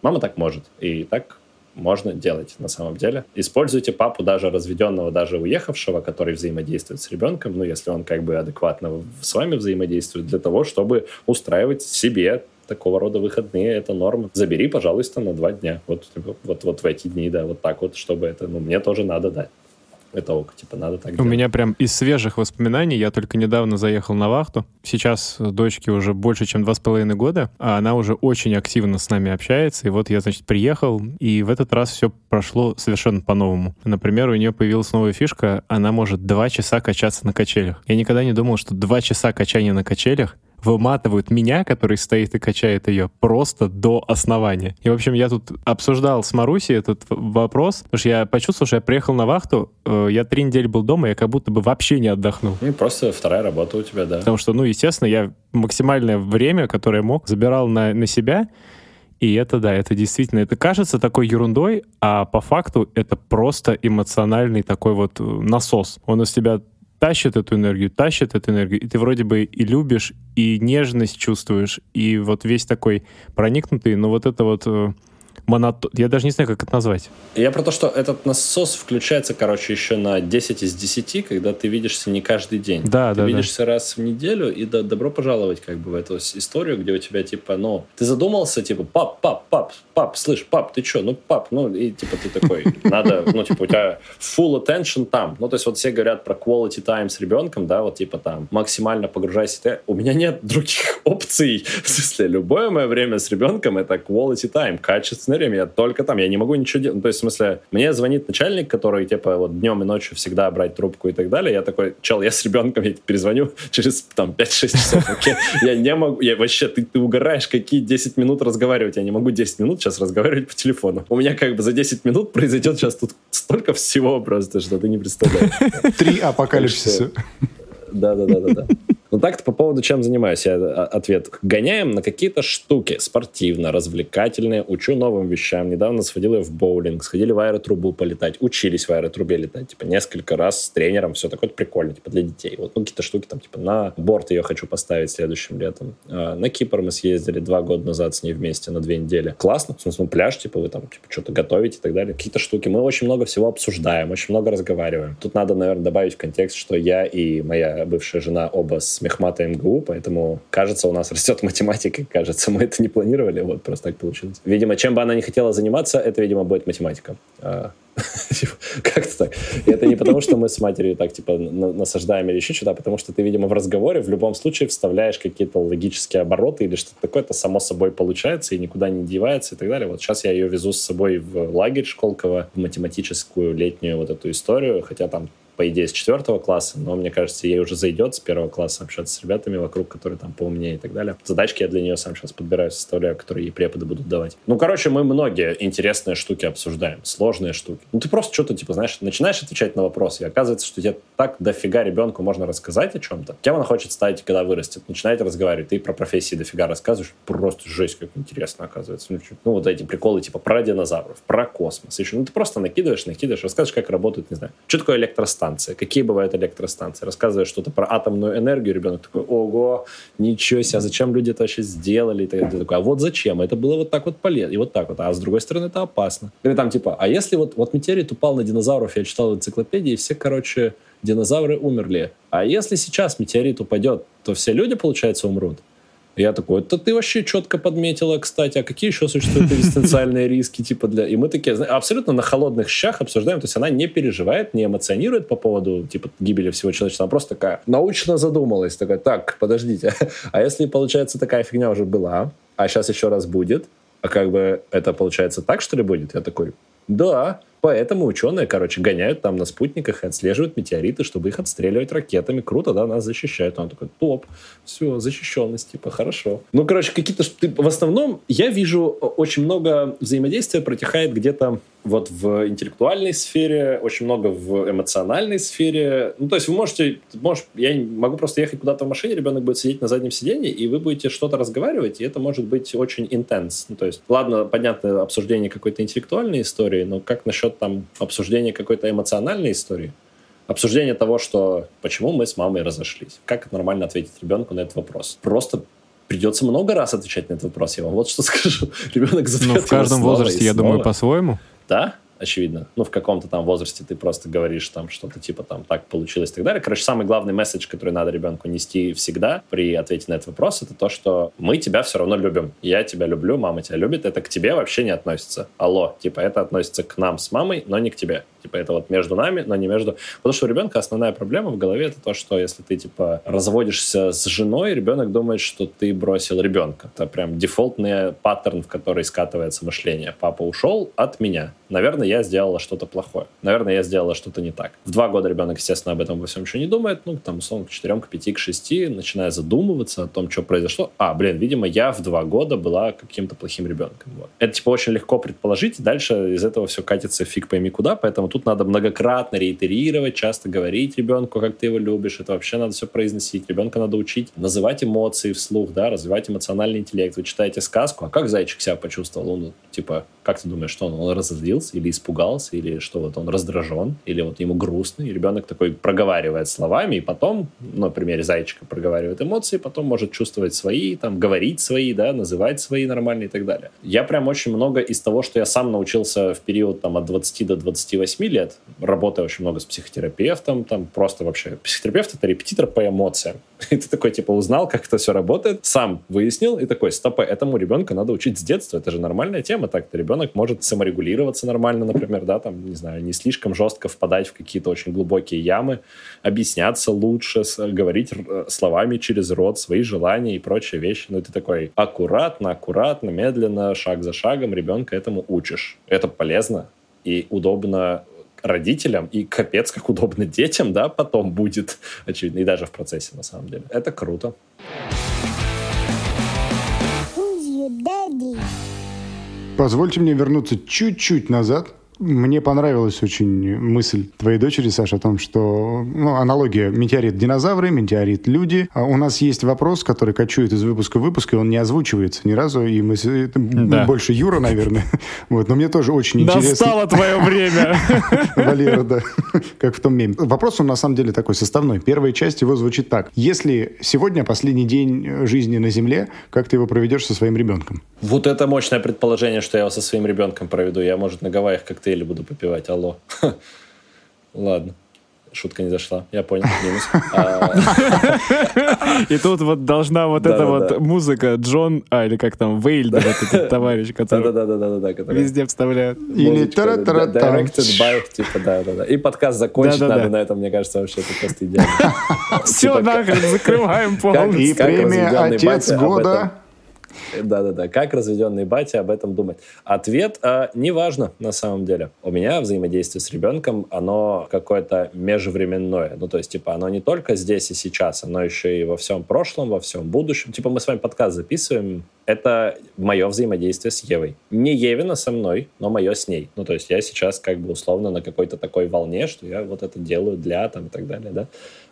мама так может. И так можно делать на самом деле. Используйте папу даже разведенного, даже уехавшего, который взаимодействует с ребенком, ну, если он как бы адекватно с вами взаимодействует, для того, чтобы устраивать себе такого рода выходные, это норма. Забери, пожалуйста, на два дня. Вот, вот, вот в эти дни, да, вот так вот, чтобы это, ну, мне тоже надо дать это ок, типа надо так У делать. меня прям из свежих воспоминаний, я только недавно заехал на вахту. Сейчас дочке уже больше, чем два с половиной года, а она уже очень активно с нами общается. И вот я, значит, приехал, и в этот раз все прошло совершенно по-новому. Например, у нее появилась новая фишка, она может два часа качаться на качелях. Я никогда не думал, что два часа качания на качелях выматывают меня, который стоит и качает ее, просто до основания. И, в общем, я тут обсуждал с Марусей этот вопрос, потому что я почувствовал, что я приехал на вахту, э, я три недели был дома, я как будто бы вообще не отдохнул. И просто вторая работа у тебя, да. Потому что, ну, естественно, я максимальное время, которое мог, забирал на, на себя, и это, да, это действительно, это кажется такой ерундой, а по факту это просто эмоциональный такой вот э, насос. Он из тебя тащит эту энергию, тащит эту энергию, и ты вроде бы и любишь, и нежность чувствуешь, и вот весь такой проникнутый, но вот это вот э, монотон... Я даже не знаю, как это назвать. Я про то, что этот насос включается, короче, еще на 10 из 10, когда ты видишься не каждый день. Да, ты да, видишься да. раз в неделю, и да, добро пожаловать как бы в эту историю, где у тебя типа, ну, ты задумался, типа, пап, пап, пап, пап, слышь, пап, ты что, ну, пап, ну, и типа ты такой, надо, ну, типа, у тебя full attention там. Ну, то есть вот все говорят про quality time с ребенком, да, вот типа там максимально погружайся. Ты... У меня нет других опций. В смысле, любое мое время с ребенком это quality time, качественное время. Я только там, я не могу ничего делать. Ну, то есть, в смысле, мне звонит начальник, который, типа, вот днем и ночью всегда брать трубку и так далее. Я такой, чел, я с ребенком, я перезвоню через, там, 5-6 часов. Я не могу, я вообще, ты, ты угораешь, какие 10 минут разговаривать. Я не могу 10 минут сейчас разговаривать по телефону. У меня как бы за 10 минут произойдет сейчас тут столько всего просто, что ты не представляешь. Три апокалипсиса. Да-да-да-да. Ну так-то по поводу чем занимаюсь, я а, ответ. Гоняем на какие-то штуки спортивно, развлекательные, учу новым вещам. Недавно сходил я в боулинг, сходили в аэротрубу полетать, учились в аэротрубе летать, типа несколько раз с тренером, все такое прикольно, типа для детей. Вот ну, какие-то штуки там, типа на борт ее хочу поставить следующим летом. А, на Кипр мы съездили два года назад с ней вместе на две недели. Классно, в смысле, ну, пляж, типа вы там типа, что-то готовите и так далее. Какие-то штуки. Мы очень много всего обсуждаем, очень много разговариваем. Тут надо, наверное, добавить в контекст, что я и моя бывшая жена оба с с мехмата МГУ, поэтому, кажется, у нас растет математика, кажется, мы это не планировали, вот просто так получилось. Видимо, чем бы она не хотела заниматься, это, видимо, будет математика. А, как-то так. И это не потому, что мы с матерью так, типа, насаждаем или еще что-то, а потому что ты, видимо, в разговоре в любом случае вставляешь какие-то логические обороты или что-то такое, это само собой получается и никуда не девается и так далее. Вот сейчас я ее везу с собой в лагерь Школково, в математическую летнюю вот эту историю, хотя там по идее, с четвертого класса, но мне кажется, ей уже зайдет с первого класса общаться с ребятами вокруг, которые там поумнее и так далее. Задачки я для нее сам сейчас подбираю, составляю, которые ей преподы будут давать. Ну, короче, мы многие интересные штуки обсуждаем, сложные штуки. Ну, ты просто что-то, типа, знаешь, начинаешь отвечать на вопросы, и оказывается, что тебе так дофига ребенку можно рассказать о чем-то. Кем она хочет стать, когда вырастет? Начинаете разговаривать, ты про профессии дофига рассказываешь, просто жесть, как интересно оказывается. Ну, ну вот эти приколы, типа, про динозавров, про космос, еще. Ну, ты просто накидываешь, накидываешь, рассказываешь, как работает, не знаю, что такое электростанция, какие бывают электростанции. Рассказывая что-то про атомную энергию, ребенок такой, ого, ничего себе, а зачем люди это вообще сделали? И ты такой, а вот зачем? Это было вот так вот полезно, и вот так вот. А с другой стороны, это опасно. Или там типа, а если вот, вот метеорит упал на динозавров, я читал в энциклопедии, и все, короче, динозавры умерли. А если сейчас метеорит упадет, то все люди, получается, умрут. Я такой, это ты вообще четко подметила, кстати, а какие еще существуют экзистенциальные риски, типа для... И мы такие абсолютно на холодных щах обсуждаем, то есть она не переживает, не эмоционирует по поводу, типа, гибели всего человечества, она просто такая научно задумалась, такая, так, подождите, а если, получается, такая фигня уже была, а сейчас еще раз будет, а как бы это, получается, так, что ли, будет? Я такой, да, Поэтому ученые, короче, гоняют там на спутниках и отслеживают метеориты, чтобы их отстреливать ракетами. Круто, да, нас защищают. Он такой, топ, все, защищенность, типа, хорошо. Ну, короче, какие-то... В основном я вижу очень много взаимодействия протекает где-то вот в интеллектуальной сфере, очень много в эмоциональной сфере. Ну, то есть вы можете, можешь, я могу просто ехать куда-то в машине, ребенок будет сидеть на заднем сиденье, и вы будете что-то разговаривать, и это может быть очень интенс. Ну, то есть, ладно, понятно, обсуждение какой-то интеллектуальной истории, но как насчет там обсуждения какой-то эмоциональной истории? Обсуждение того, что почему мы с мамой разошлись. Как нормально ответить ребенку на этот вопрос? Просто придется много раз отвечать на этот вопрос. Я вам вот что скажу. Ребенок задает Ну, в каждом возрасте, я думаю, по-своему да, очевидно. Ну, в каком-то там возрасте ты просто говоришь там что-то типа там так получилось и так далее. Короче, самый главный месседж, который надо ребенку нести всегда при ответе на этот вопрос, это то, что мы тебя все равно любим. Я тебя люблю, мама тебя любит. Это к тебе вообще не относится. Алло, типа это относится к нам с мамой, но не к тебе. Типа это вот между нами, но не между... Потому что у ребенка основная проблема в голове это то, что если ты типа разводишься с женой, ребенок думает, что ты бросил ребенка. Это прям дефолтный паттерн, в который скатывается мышление. Папа ушел от меня. Наверное, я сделала что-то плохое. Наверное, я сделала что-то не так. В два года ребенок, естественно, об этом во всем еще не думает. Ну, там, условно, к четырем, к пяти, к шести, начиная задумываться о том, что произошло. А, блин, видимо, я в два года была каким-то плохим ребенком. Вот. Это, типа, очень легко предположить. Дальше из этого все катится фиг пойми куда, поэтому тут надо многократно реитерировать, часто говорить ребенку, как ты его любишь. Это вообще надо все произносить. Ребенка надо учить называть эмоции вслух, да, развивать эмоциональный интеллект. Вы читаете сказку, а как зайчик себя почувствовал? Он, типа, как ты думаешь, что он? Он разозлился или испугался, или что вот он раздражен, или вот ему грустно, и ребенок такой проговаривает словами, и потом, ну, на примере зайчика проговаривает эмоции, потом может чувствовать свои, там, говорить свои, да, называть свои нормальные и так далее. Я прям очень много из того, что я сам научился в период там от 20 до 28 лет, работая очень много с психотерапевтом, там просто вообще психотерапевт — это репетитор по эмоциям. И ты такой, типа, узнал, как это все работает, сам выяснил, и такой, стоп, этому ребенка надо учить с детства, это же нормальная тема так-то. Ребенок может саморегулироваться нормально, например, да, там, не знаю, не слишком жестко впадать в какие-то очень глубокие ямы, объясняться лучше, говорить словами через рот свои желания и прочие вещи. Ну, ты такой аккуратно, аккуратно, медленно, шаг за шагом ребенка этому учишь. Это полезно и удобно родителям, и капец, как удобно детям, да, потом будет, очевидно, и даже в процессе, на самом деле. Это круто. Позвольте мне вернуться чуть-чуть назад мне понравилась очень мысль твоей дочери, Саша, о том, что ну, аналогия метеорит-динозавры, метеорит-люди. А у нас есть вопрос, который кочует из выпуска в выпуск, и он не озвучивается ни разу, и мы да. больше Юра, наверное. Вот, но мне тоже очень интересно. Настало твое время! Валера, да. Как в том меме. Вопрос, он на самом деле такой составной. Первая часть его звучит так. Если сегодня последний день жизни на Земле, как ты его проведешь со своим ребенком? Вот это мощное предположение, что я его со своим ребенком проведу. Я, может, на Гавайях как-то коктейли буду попивать, алло. Ладно. Шутка не зашла, я понял, минус. И тут вот должна вот эта вот музыка Джон, а, или как там, Вейль, вот этот товарищ, который везде вставляет. Или Directed by, типа, да-да-да. И подкаст закончить надо на этом, мне кажется, вообще это просто идеально. Все, типа, нахрен, закрываем полностью. И премия «Отец года» Да-да-да. Как разведенный батя об этом думать? Ответ а, неважно на самом деле. У меня взаимодействие с ребенком, оно какое-то межвременное. Ну, то есть, типа, оно не только здесь и сейчас, оно еще и во всем прошлом, во всем будущем. Типа, мы с вами подкаст записываем, это мое взаимодействие с Евой. Не Евина со мной, но мое с ней. Ну, то есть я сейчас как бы условно на какой-то такой волне, что я вот это делаю для там и так далее, да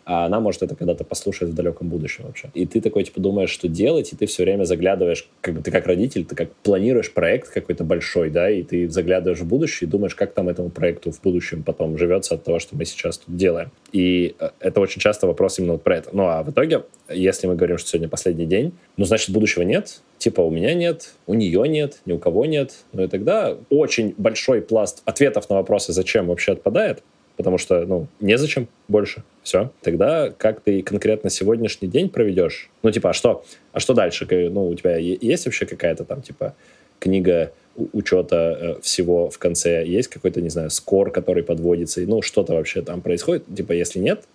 а она может это когда-то послушать в далеком будущем вообще. И ты такой, типа, думаешь, что делать, и ты все время заглядываешь, как бы ты как родитель, ты как планируешь проект какой-то большой, да, и ты заглядываешь в будущее и думаешь, как там этому проекту в будущем потом живется от того, что мы сейчас тут делаем. И э, это очень часто вопрос именно вот про это. Ну, а в итоге, если мы говорим, что сегодня последний день, ну, значит, будущего нет, типа у меня нет, у нее нет, ни у кого нет. Ну и тогда очень большой пласт ответов на вопросы, зачем вообще отпадает, потому что, ну, незачем больше. Все. Тогда как ты конкретно сегодняшний день проведешь? Ну, типа, а что? А что дальше? Ну, у тебя есть вообще какая-то там, типа, книга учета э, всего в конце? Есть какой-то, не знаю, скор, который подводится? Ну, что-то вообще там происходит? Типа, если нет,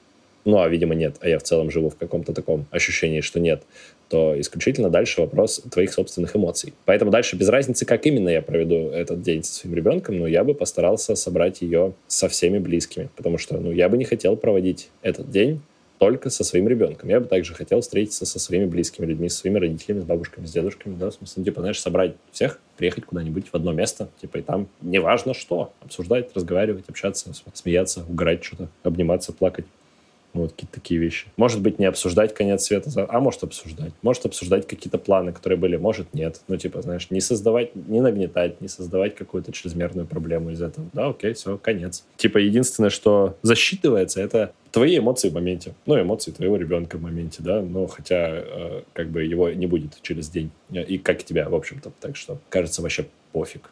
ну, а, видимо, нет, а я в целом живу в каком-то таком ощущении, что нет, то исключительно дальше вопрос твоих собственных эмоций. Поэтому дальше без разницы, как именно я проведу этот день со своим ребенком, но я бы постарался собрать ее со всеми близкими, потому что, ну, я бы не хотел проводить этот день только со своим ребенком. Я бы также хотел встретиться со своими близкими людьми, со своими родителями, с бабушками, с дедушками, да, в смысле, типа, знаешь, собрать всех, приехать куда-нибудь в одно место, типа, и там неважно что, обсуждать, разговаривать, общаться, смеяться, угорать что-то, обниматься, плакать. Вот какие-то такие вещи. Может быть, не обсуждать конец света, а может обсуждать. Может обсуждать какие-то планы, которые были, может нет. Ну, типа, знаешь, не создавать, не нагнетать, не создавать какую-то чрезмерную проблему из этого. Да, окей, все, конец. Типа, единственное, что засчитывается, это твои эмоции в моменте. Ну, эмоции твоего ребенка в моменте, да. Но хотя, э, как бы, его не будет через день. И как тебя, в общем-то. Так что, кажется, вообще пофиг.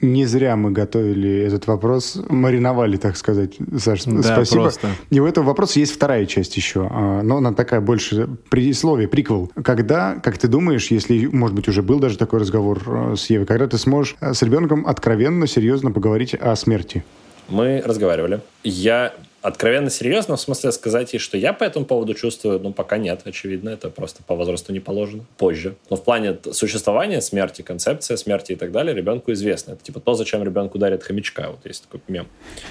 Не зря мы готовили этот вопрос, мариновали, так сказать. Саш, да, спасибо. Просто. И у этого вопроса есть вторая часть еще, а, но она такая больше предисловие, приквел. Когда, как ты думаешь, если, может быть, уже был даже такой разговор а, с Евой, когда ты сможешь а, с ребенком откровенно, серьезно поговорить о смерти? Мы разговаривали. Я откровенно серьезно, в смысле сказать ей, что я по этому поводу чувствую, ну, пока нет, очевидно, это просто по возрасту не положено, позже. Но в плане существования смерти, концепция смерти и так далее ребенку известно. Это типа то, зачем ребенку дарят хомячка, вот есть такой мем.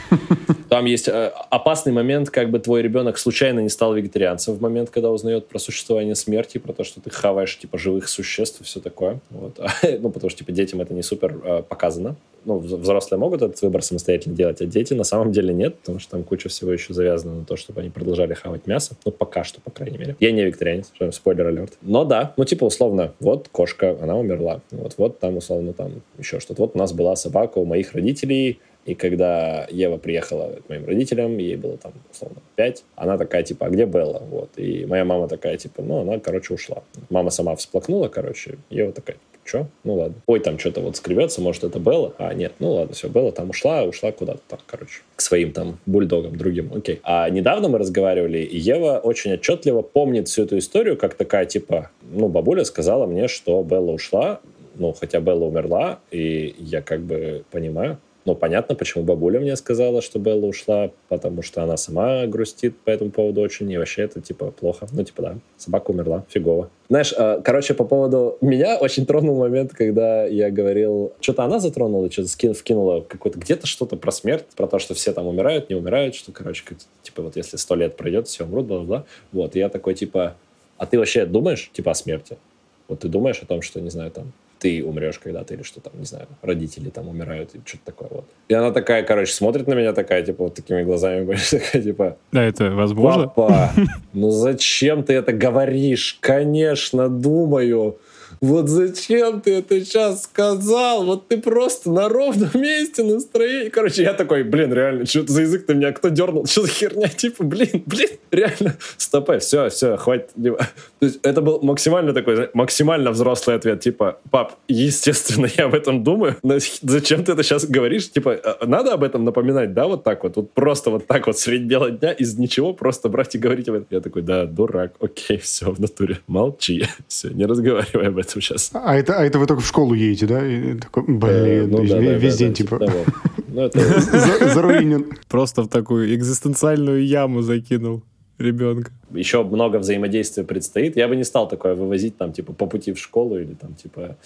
Там есть э, опасный момент, как бы твой ребенок случайно не стал вегетарианцем в момент, когда узнает про существование смерти, про то, что ты хаваешь, типа, живых существ и все такое. Вот. ну, потому что, типа, детям это не супер э, показано ну, взрослые могут этот выбор самостоятельно делать, а дети на самом деле нет, потому что там куча всего еще завязана на то, чтобы они продолжали хавать мясо. Ну, пока что, по крайней мере. Я не викторианец, спойлер алерт. Но да, ну, типа, условно, вот кошка, она умерла. Вот, вот там, условно, там еще что-то. Вот у нас была собака у моих родителей, и когда Ева приехала к моим родителям, ей было там, условно, пять, она такая, типа, а где Белла? Вот. И моя мама такая, типа, ну, она, короче, ушла. Мама сама всплакнула, короче, Ева такая, Че? Ну ладно. Ой, там что-то вот скребется, может, это Белла? А, нет, ну ладно, все, Белла там ушла, ушла куда-то там, короче, к своим там бульдогам, другим, окей. А недавно мы разговаривали, и Ева очень отчетливо помнит всю эту историю, как такая, типа, ну, бабуля сказала мне, что Белла ушла, ну, хотя Белла умерла, и я как бы понимаю, ну, понятно, почему бабуля мне сказала, что Белла ушла, потому что она сама грустит по этому поводу очень, и вообще это, типа, плохо. Ну, типа, да, собака умерла, фигово. Знаешь, э, короче, по поводу... Меня очень тронул момент, когда я говорил... Что-то она затронула, что-то скин, вкинула какой-то... Где-то что-то про смерть, про то, что все там умирают, не умирают, что, короче, типа, вот если сто лет пройдет, все умрут, бла-бла. Вот, и я такой, типа, а ты вообще думаешь, типа, о смерти? Вот ты думаешь о том, что, не знаю, там, ты умрешь когда-то, или что там, не знаю, родители там умирают, и что-то такое вот. И она такая, короче, смотрит на меня такая, типа, вот такими глазами, такая, типа... Да, это возможно? Папа, ну зачем ты это говоришь? Конечно, думаю. Вот зачем ты это сейчас сказал? Вот ты просто на ровном месте настроение. Короче, я такой, блин, реально, что это за язык ты меня кто дернул? Что за херня? Типа, блин, блин, реально, стопай, все, все, хватит. То есть это был максимально такой, максимально взрослый ответ, типа, пап, естественно, я об этом думаю, но зачем ты это сейчас говоришь? Типа, «А, надо об этом напоминать, да, вот так вот? Вот просто вот так вот средь бела дня из ничего просто брать и говорить об этом. Я такой, да, дурак, окей, все, в натуре, молчи, все, не разговаривай об этом сейчас. А это, а это вы только в школу едете, да? И такой, блин, э, ну, да, весь да, день, да, типа, ну, заруинен. Просто в такую экзистенциальную яму закинул ребенка. Еще много взаимодействия предстоит. Я бы не стал такое вывозить там, типа, по пути в школу или там, типа,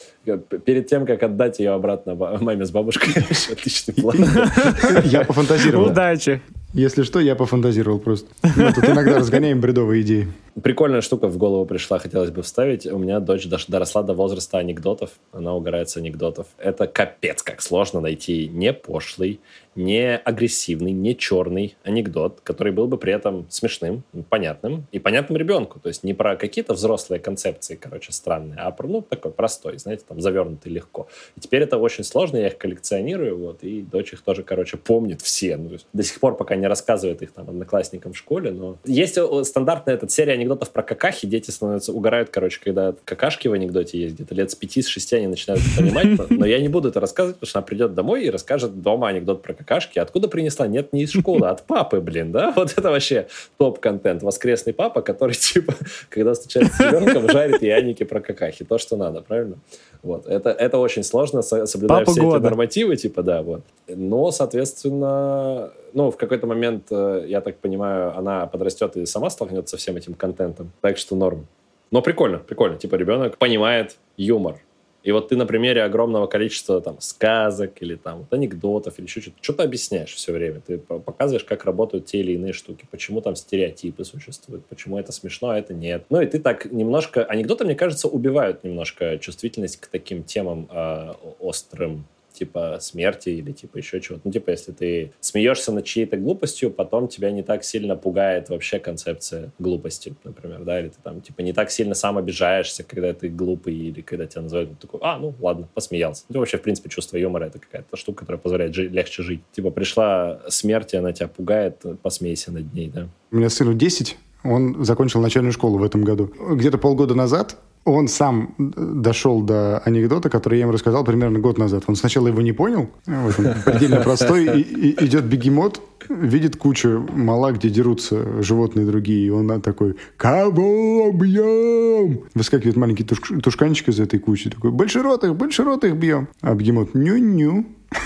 перед тем, как отдать ее обратно маме с бабушкой. Отличный план. Я пофантазировал. Удачи. Если что, я пофантазировал просто. Мы тут иногда разгоняем бредовые идеи. Прикольная штука в голову пришла, хотелось бы вставить. У меня дочь доросла до возраста анекдотов. Она угорает с анекдотов. Это капец, как сложно найти не пошлый, не агрессивный, не черный анекдот, который был бы при этом смешным, понятным и понятным ребенку. То есть не про какие-то взрослые концепции, короче, странные, а про, ну, такой простой, знаете, там, завернутый легко. И теперь это очень сложно, я их коллекционирую, вот, и дочь их тоже, короче, помнит все. Ну, до сих пор пока не рассказывает их там одноклассникам в школе, но... Есть стандартная эта серия анекдотов про какахи, дети становятся, угорают, короче, когда какашки в анекдоте есть, где-то лет с пяти, с шести они начинают понимать, но я не буду это рассказывать, потому что она придет домой и расскажет дома анекдот про какашки. Откуда принесла? Нет, не из школы, а от папы, блин, да? Вот это вообще топ-контент. Воскресный папа, который, типа, когда встречается с ребенком, жарит яйники про какахи. То, что надо, правильно? Вот. Это, это очень сложно, соблюдая Папа все года. эти нормативы, типа, да, вот. Но, соответственно, ну, в какой-то момент, э, я так понимаю, она подрастет и сама столкнется со всем этим контентом. Так что норм. Но прикольно, прикольно. Типа ребенок понимает юмор. И вот ты на примере огромного количества там сказок или там вот, анекдотов или еще что-то, что-то объясняешь все время. Ты показываешь, как работают те или иные штуки, почему там стереотипы существуют, почему это смешно, а это нет. Ну и ты так немножко... Анекдоты, мне кажется, убивают немножко чувствительность к таким темам э, острым, типа смерти или типа еще чего-то. Ну, типа, если ты смеешься над чьей-то глупостью, потом тебя не так сильно пугает вообще концепция глупости, например, да, или ты там, типа, не так сильно сам обижаешься, когда ты глупый или когда тебя называют, ну, такой, а, ну, ладно, посмеялся. Ну, вообще, в принципе, чувство юмора — это какая-то штука, которая позволяет жить, легче жить. Типа, пришла смерть, и она тебя пугает, посмейся над ней, да. У меня сыну 10, он закончил начальную школу в этом году. Где-то полгода назад он сам дошел до анекдота, который я ему рассказал примерно год назад. Он сначала его не понял, вот он предельно простой, и, и идет бегемот, видит кучу мала, где дерутся животные другие, и он такой «Кого бьем?» Выскакивает маленький туш, тушканчик из этой кучи, такой «Большеротых, большеротых бьем!» А бегемот «Ню-ню!»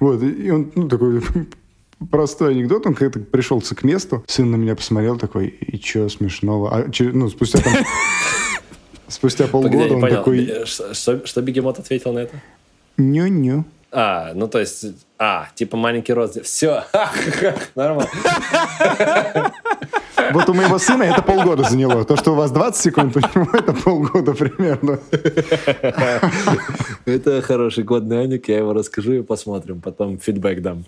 Вот, и он ну, такой простой анекдот, он как-то пришелся к месту, сын на меня посмотрел такой, и чё смешного? А, ну, спустя там Спустя полгода Погоди, он понял. такой... Что, что Бегемот ответил на это? Ню-ню. А, ну то есть, а, типа маленький рост. Все, нормально. Вот у моего сына это полгода заняло. То, что у вас 20 секунд, у него это полгода примерно. Это хороший годный аник, я его расскажу и посмотрим, потом фидбэк дам.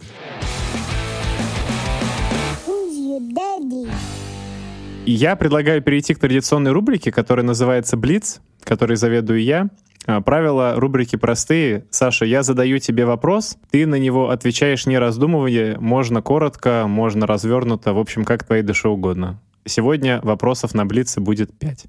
Я предлагаю перейти к традиционной рубрике, которая называется «Блиц», которой заведую я. А, правила рубрики простые. Саша, я задаю тебе вопрос, ты на него отвечаешь не раздумывая, можно коротко, можно развернуто, в общем, как твоей душе угодно. Сегодня вопросов на Блице будет пять.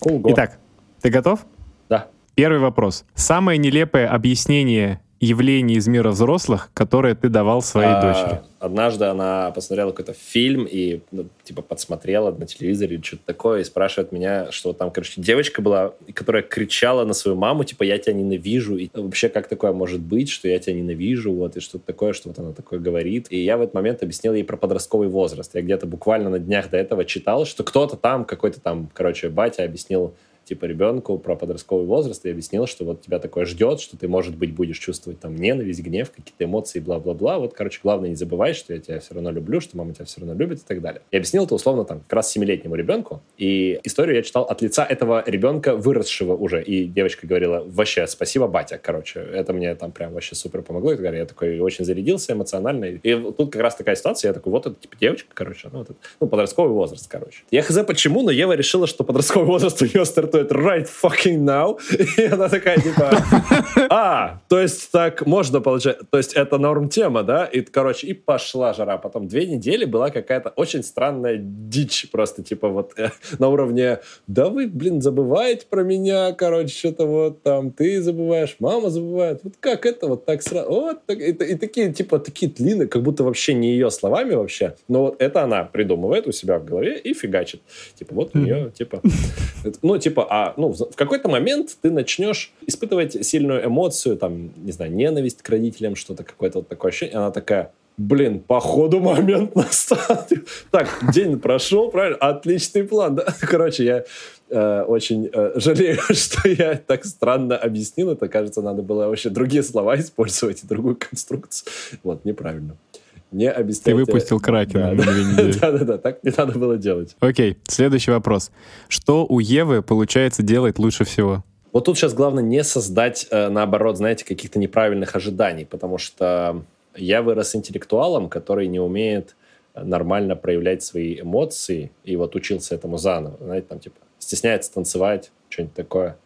Cool, Итак, ты готов? Да. Первый вопрос. Самое нелепое объяснение явлений из мира взрослых, которые ты давал своей а, дочери? Однажды она посмотрела какой-то фильм и, ну, типа, подсмотрела на телевизоре или что-то такое, и спрашивает меня, что там, короче, девочка была, которая кричала на свою маму, типа, я тебя ненавижу, и вообще, как такое может быть, что я тебя ненавижу, вот, и что-то такое, что вот она такое говорит. И я в этот момент объяснил ей про подростковый возраст. Я где-то буквально на днях до этого читал, что кто-то там, какой-то там, короче, батя объяснил типа ребенку про подростковый возраст и объяснил, что вот тебя такое ждет, что ты, может быть, будешь чувствовать там ненависть, гнев, какие-то эмоции, бла-бла-бла. Вот, короче, главное не забывай, что я тебя все равно люблю, что мама тебя все равно любит и так далее. И объяснил это условно там как раз семилетнему ребенку. И историю я читал от лица этого ребенка, выросшего уже. И девочка говорила, вообще, спасибо, батя, короче. Это мне там прям вообще супер помогло. И я такой очень зарядился эмоционально. И тут как раз такая ситуация, я такой, вот это типа девочка, короче, ну, вот это, ну подростковый возраст, короче. Я хз почему, но Ева решила, что подростковый возраст у нее стартует it right fucking now. И она такая, типа, а, то есть так можно получать, то есть это норм тема, да? И, короче, и пошла жара. Потом две недели была какая-то очень странная дичь просто, типа, вот э, на уровне, да вы, блин, забываете про меня, короче, что-то вот там, ты забываешь, мама забывает. Вот как это вот так сразу? Вот так, и, и такие, типа, такие длинные, как будто вообще не ее словами вообще, но вот это она придумывает у себя в голове и фигачит. Типа, вот у нее, типа, ну, типа, а, ну, в какой-то момент ты начнешь испытывать сильную эмоцию, там, не знаю, ненависть к родителям, что-то какое-то вот такое ощущение, она такая, блин, походу момент настал. Так, день прошел, правильно? Отличный план, да? Короче, я э, очень э, жалею, что я так странно объяснил это. Кажется, надо было вообще другие слова использовать и другую конструкцию. Вот, неправильно. Не объясняйте. Ты выпустил Кракена да, на две недели. Да-да-да, так не надо было делать. Окей, следующий вопрос. Что у Евы получается делать лучше всего? Вот тут сейчас главное не создать, э, наоборот, знаете, каких-то неправильных ожиданий, потому что я вырос интеллектуалом, который не умеет нормально проявлять свои эмоции, и вот учился этому заново. Знаете, там типа стесняется танцевать, что-нибудь такое,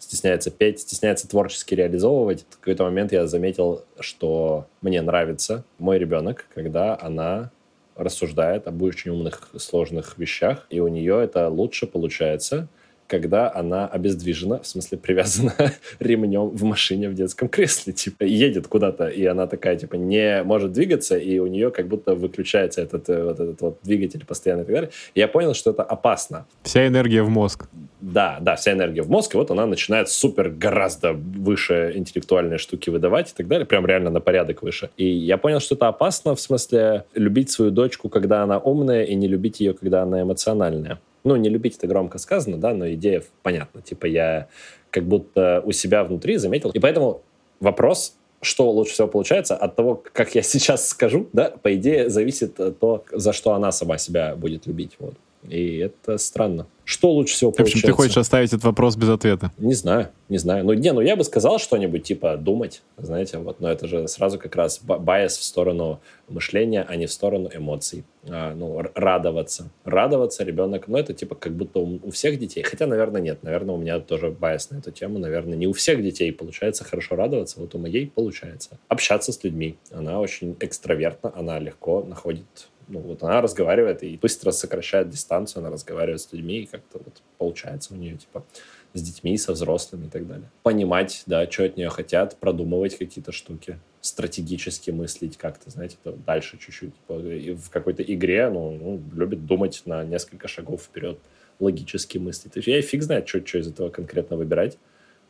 стесняется петь, стесняется творчески реализовывать. В какой-то момент я заметил, что мне нравится мой ребенок, когда она рассуждает об очень умных, сложных вещах, и у нее это лучше получается, когда она обездвижена, в смысле привязана ремнем в машине в детском кресле, типа, едет куда-то, и она такая, типа, не может двигаться, и у нее как будто выключается этот э, вот этот вот двигатель постоянно и так далее. И я понял, что это опасно. Вся энергия в мозг. Да, да, вся энергия в мозг, и вот она начинает супер гораздо выше интеллектуальные штуки выдавать и так далее, прям реально на порядок выше. И я понял, что это опасно, в смысле любить свою дочку, когда она умная, и не любить ее, когда она эмоциональная ну, не любить это громко сказано, да, но идея понятна. Типа я как будто у себя внутри заметил. И поэтому вопрос, что лучше всего получается, от того, как я сейчас скажу, да, по идее, зависит то, за что она сама себя будет любить. Вот. И это странно. Что лучше всего получается? В общем, ты хочешь оставить этот вопрос без ответа? Не знаю, не знаю. Ну, не, ну я бы сказал что-нибудь типа думать, знаете, вот. Но это же сразу как раз bias в сторону мышления, а не в сторону эмоций. А, ну, радоваться. Радоваться ребенок, ну, это типа как будто у, у всех детей. Хотя, наверное, нет. Наверное, у меня тоже bias на эту тему. Наверное, не у всех детей получается хорошо радоваться. Вот у моей получается. Общаться с людьми. Она очень экстравертна, она легко находит ну, вот она разговаривает и быстро сокращает дистанцию, она разговаривает с людьми, и как-то вот получается у нее, типа, с детьми, со взрослыми и так далее. Понимать, да, что от нее хотят, продумывать какие-то штуки, стратегически мыслить как-то, знаете, дальше чуть-чуть. Типа, в какой-то игре, ну, ну, любит думать на несколько шагов вперед, логически мыслить. То есть я и фиг знает, что, что из этого конкретно выбирать.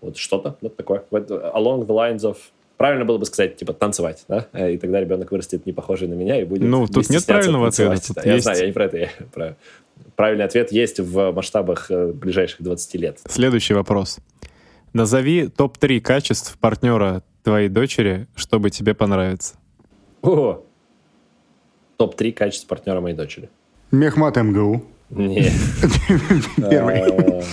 Вот что-то вот такое. Along the lines of правильно было бы сказать, типа, танцевать, да, и тогда ребенок вырастет не похожий на меня и будет Ну, тут нет правильного ответа. Тут да, есть... Я знаю, я не про это, я про... Правильный ответ есть в масштабах э, ближайших 20 лет. Следующий вопрос. Назови топ-3 качеств партнера твоей дочери, чтобы тебе понравиться. О! Топ-3 качеств партнера моей дочери. Мехмат МГУ. Нет. Первый.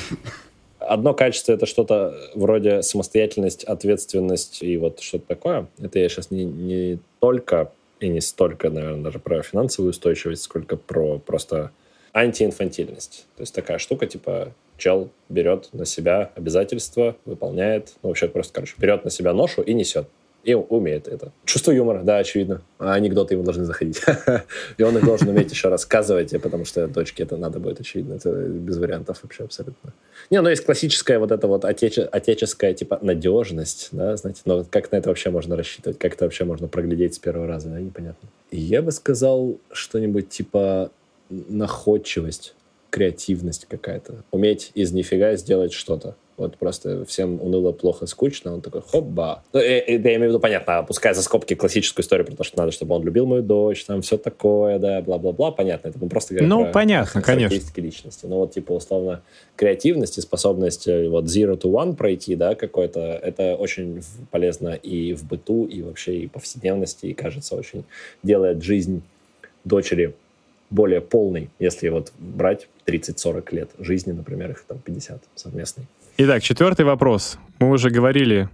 Одно качество это что-то вроде самостоятельность, ответственность и вот что-то такое. Это я сейчас не, не только и не столько, наверное, даже про финансовую устойчивость, сколько про просто антиинфантильность. То есть такая штука, типа, чел берет на себя обязательства, выполняет, ну, вообще просто, короче, берет на себя ношу и несет и умеет это. Чувство юмора, да, очевидно. А анекдоты ему должны заходить. И он их должен уметь еще рассказывать, потому что дочке это надо будет, очевидно. Это без вариантов вообще абсолютно. Не, ну есть классическая вот эта вот отече, отеческая, типа, надежность, да, знаете, но как на это вообще можно рассчитывать? Как это вообще можно проглядеть с первого раза, да, непонятно. Я бы сказал что-нибудь типа находчивость, креативность какая-то. Уметь из нифига сделать что-то. Вот просто всем уныло, плохо, скучно. Он такой, хоп-ба. Ну, я, я имею в виду, понятно, опуская за скобки классическую историю про то, что надо, чтобы он любил мою дочь, там все такое, да, бла-бла-бла. Понятно, это мы просто говорим Ну, про понятно, конечно. личности. Ну, вот, типа, условно, креативность и способность э, вот zero to one пройти, да, какой-то, это очень полезно и в быту, и вообще и повседневности, и, кажется, очень делает жизнь дочери более полной, если вот брать 30-40 лет жизни, например, их там 50 совместной. Итак, четвертый вопрос. Мы уже говорили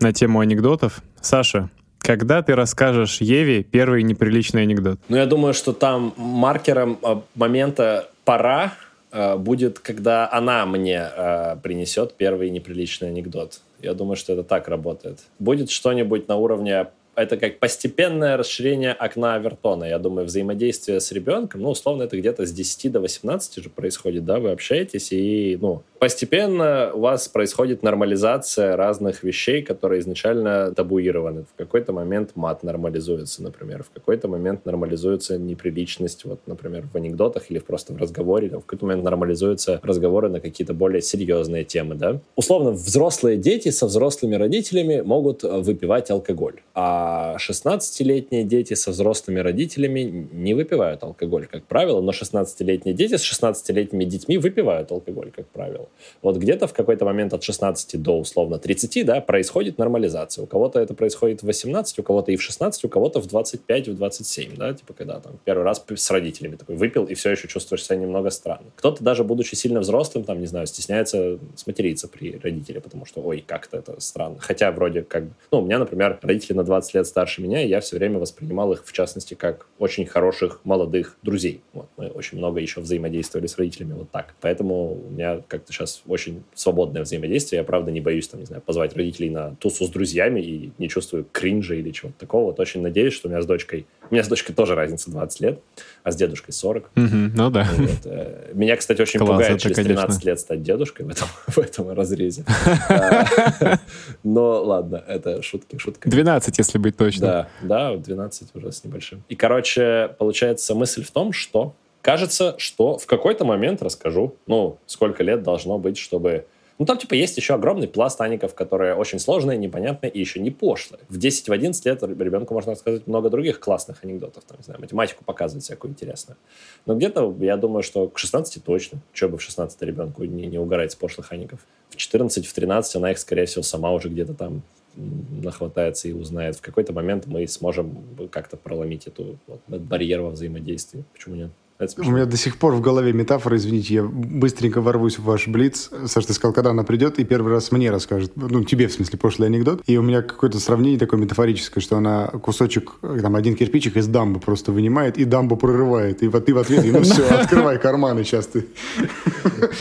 на тему анекдотов. Саша, когда ты расскажешь Еве первый неприличный анекдот? Ну, я думаю, что там маркером а, момента «пора» э, будет, когда она мне э, принесет первый неприличный анекдот. Я думаю, что это так работает. Будет что-нибудь на уровне это как постепенное расширение окна Авертона. Я думаю, взаимодействие с ребенком, ну, условно, это где-то с 10 до 18 же происходит, да, вы общаетесь, и, ну, постепенно у вас происходит нормализация разных вещей, которые изначально табуированы. В какой-то момент мат нормализуется, например, в какой-то момент нормализуется неприличность, вот, например, в анекдотах или просто в разговоре, в какой-то момент нормализуются разговоры на какие-то более серьезные темы, да. Условно, взрослые дети со взрослыми родителями могут выпивать алкоголь, а 16-летние дети со взрослыми родителями не выпивают алкоголь, как правило, но 16-летние дети с 16-летними детьми выпивают алкоголь, как правило. Вот где-то в какой-то момент от 16 до условно 30, да, происходит нормализация. У кого-то это происходит в 18, у кого-то и в 16, у кого-то в 25, в 27, да, типа когда там первый раз с родителями такой выпил и все еще чувствуешь себя немного странно. Кто-то даже будучи сильно взрослым, там, не знаю, стесняется сматериться при родителе, потому что, ой, как-то это странно. Хотя вроде как, ну, у меня, например, родители на 20 лет старше меня, и я все время воспринимал их, в частности, как очень хороших молодых друзей. Вот. Мы очень много еще взаимодействовали с родителями вот так. Поэтому у меня как-то сейчас очень свободное взаимодействие. Я, правда, не боюсь, там, не знаю, позвать родителей на тусу с друзьями и не чувствую кринжа или чего-то такого. Вот очень надеюсь, что у меня с дочкой... У меня с дочкой тоже разница 20 лет, а с дедушкой 40. Угу, ну да. Вот. Э, меня, кстати, очень Класс, пугает через 13 конечно. лет стать дедушкой в этом, в этом разрезе. Но ладно, это шутки, шутка. 12, если быть точно. Да, да, 12 уже с небольшим. И, короче, получается мысль в том, что кажется, что в какой-то момент расскажу, ну, сколько лет должно быть, чтобы ну, там, типа, есть еще огромный пласт аников, которые очень сложные, непонятные и еще не пошлые. В 10-11 лет ребенку можно рассказать много других классных анекдотов. Там, не знаю, математику показывать всякую интересную. Но где-то, я думаю, что к 16 точно. Че бы в 16 ребенку не, не угорать с пошлых аников. В 14, в 13 она их, скорее всего, сама уже где-то там нахватается и узнает. В какой-то момент мы сможем как-то проломить эту вот, барьер во взаимодействии. Почему нет? У меня до сих пор в голове метафора, извините, я быстренько ворвусь в ваш блиц. Саша, ты сказал, когда она придет и первый раз мне расскажет, ну, тебе, в смысле, прошлый анекдот. И у меня какое-то сравнение такое метафорическое, что она кусочек, там, один кирпичик из дамбы просто вынимает и дамбу прорывает. И вот ты в ответ, ну все, открывай карманы сейчас ты.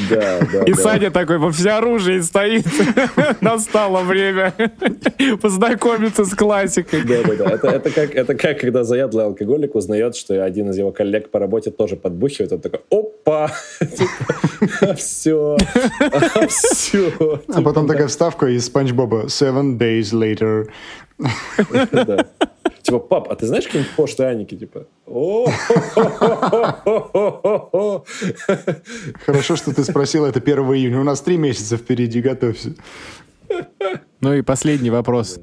Да, да. И Саня такой во всеоружии стоит. Настало время познакомиться с классикой. Да, да, да. Это как, это как, когда заядлый алкоголик узнает, что один из его коллег по работе тоже тоже подбухивает, он такой, опа, все, все. А потом такая вставка из Спанч Боба, seven days later. Типа, пап, а ты знаешь какие-нибудь пошлые Аники? Типа, Хорошо, что ты спросил это 1 июня. У нас три месяца впереди, готовься. Ну и последний вопрос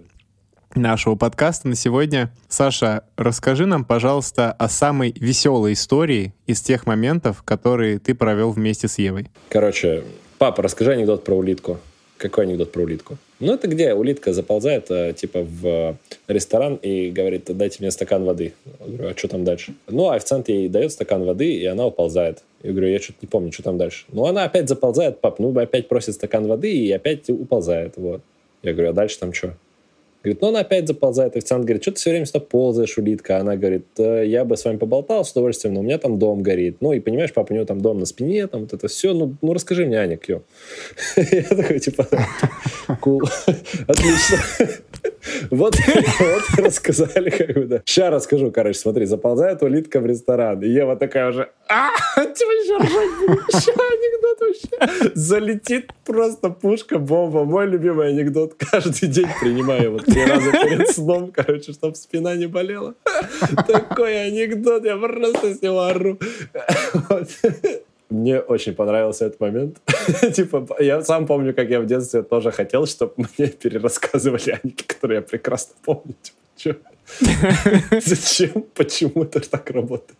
нашего подкаста на сегодня. Саша, расскажи нам, пожалуйста, о самой веселой истории из тех моментов, которые ты провел вместе с Евой. Короче, папа, расскажи анекдот про улитку. Какой анекдот про улитку? Ну, это где улитка заползает, э, типа, в ресторан и говорит, дайте мне стакан воды. Я говорю, а что там дальше? Ну, официант ей дает стакан воды, и она уползает. Я говорю, я что-то не помню, что там дальше. Ну, она опять заползает, пап, ну, опять просит стакан воды и опять уползает, вот. Я говорю, а дальше там что? Говорит, ну, она опять заползает. Официант говорит, что ты все время сюда ползаешь, улитка? Она говорит, я бы с вами поболтал с удовольствием, но у меня там дом горит. Ну, и понимаешь, папа, у него там дом на спине, там вот это все. Ну, ну расскажи мне, Аня. Я такой, типа, кул, отлично. Вот, вот рассказали, как бы, да. Сейчас расскажу, короче, смотри, заползает улитка в ресторан, и Ева такая уже, а, типа, еще ржать еще анекдот вообще. Залетит просто пушка, бомба. Мой любимый анекдот. Каждый день принимаю вот три раза перед сном, короче, чтобы спина не болела. Такой анекдот, я просто с него ору. Мне очень понравился этот момент. типа, я сам помню, как я в детстве тоже хотел, чтобы мне перерассказывали аники, которые я прекрасно помню. Типа, Зачем? Почему это так работает?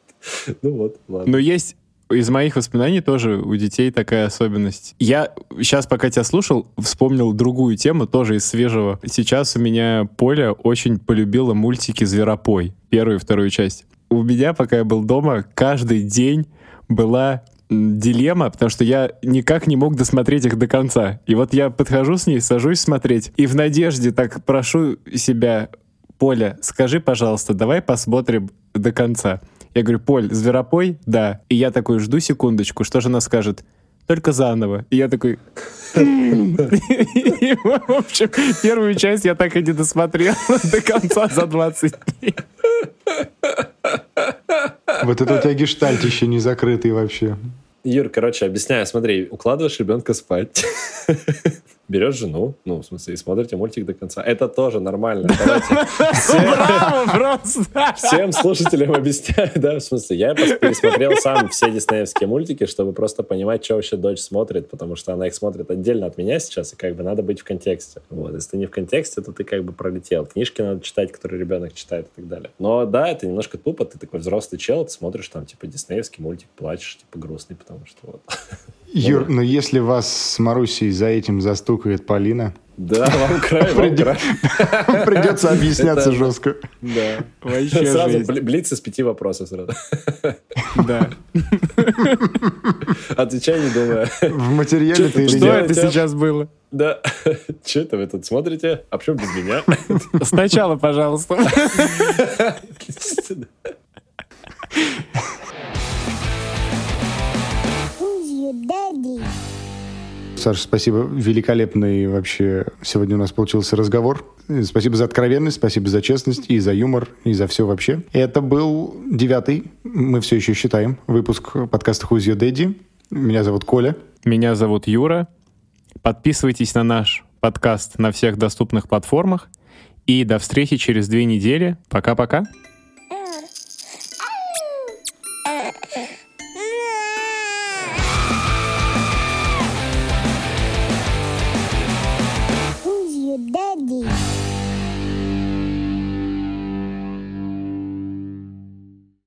Ну вот, ладно. Но есть из моих воспоминаний тоже у детей такая особенность. Я сейчас, пока тебя слушал, вспомнил другую тему, тоже из свежего. Сейчас у меня Поля очень полюбила мультики «Зверопой», первую и вторую часть. У меня, пока я был дома, каждый день была дилемма, потому что я никак не мог досмотреть их до конца. И вот я подхожу с ней, сажусь смотреть, и в надежде так прошу себя, Поля, скажи, пожалуйста, давай посмотрим до конца. Я говорю, Поль, зверопой? Да. И я такой, жду секундочку, что же она скажет? Только заново. И я такой... И, в общем, первую часть я так и не досмотрел до конца за 20 дней. Вот это у тебя гештальт еще не закрытый вообще. Юр, короче, объясняю. Смотри, укладываешь ребенка спать, берешь жену, ну, в смысле, и смотрите мультик до конца. Это тоже нормально. Просто! Всем слушателям объясняю, да, в смысле, я пересмотрел сам все диснеевские мультики, чтобы просто понимать, что вообще дочь смотрит, потому что она их смотрит отдельно от меня сейчас, и как бы надо быть в контексте. Вот, если ты не в контексте, то ты как бы пролетел. Книжки надо читать, которые ребенок читает и так далее. Но да, это немножко тупо, ты такой взрослый чел, ты смотришь там, типа, диснеевский мультик, плачешь, типа, грустный, потому что вот. Юр, но если вас с Марусей за этим застукает Полина... Да, вам край. Придется объясняться жестко. Да. Вообще Сразу блиц из пяти вопросов сразу. Да. Отвечай, не думая. В материале ты или Что это? сейчас было? Да. Че это вы тут смотрите? А почему без меня? Сначала, пожалуйста. Daddy? Саша, спасибо. Великолепный вообще сегодня у нас получился разговор. Спасибо за откровенность, спасибо за честность и за юмор, и за все вообще. Это был девятый, мы все еще считаем, выпуск подкаста Who's Your Daddy. Меня зовут Коля. Меня зовут Юра. Подписывайтесь на наш подкаст на всех доступных платформах. И до встречи через две недели. Пока-пока.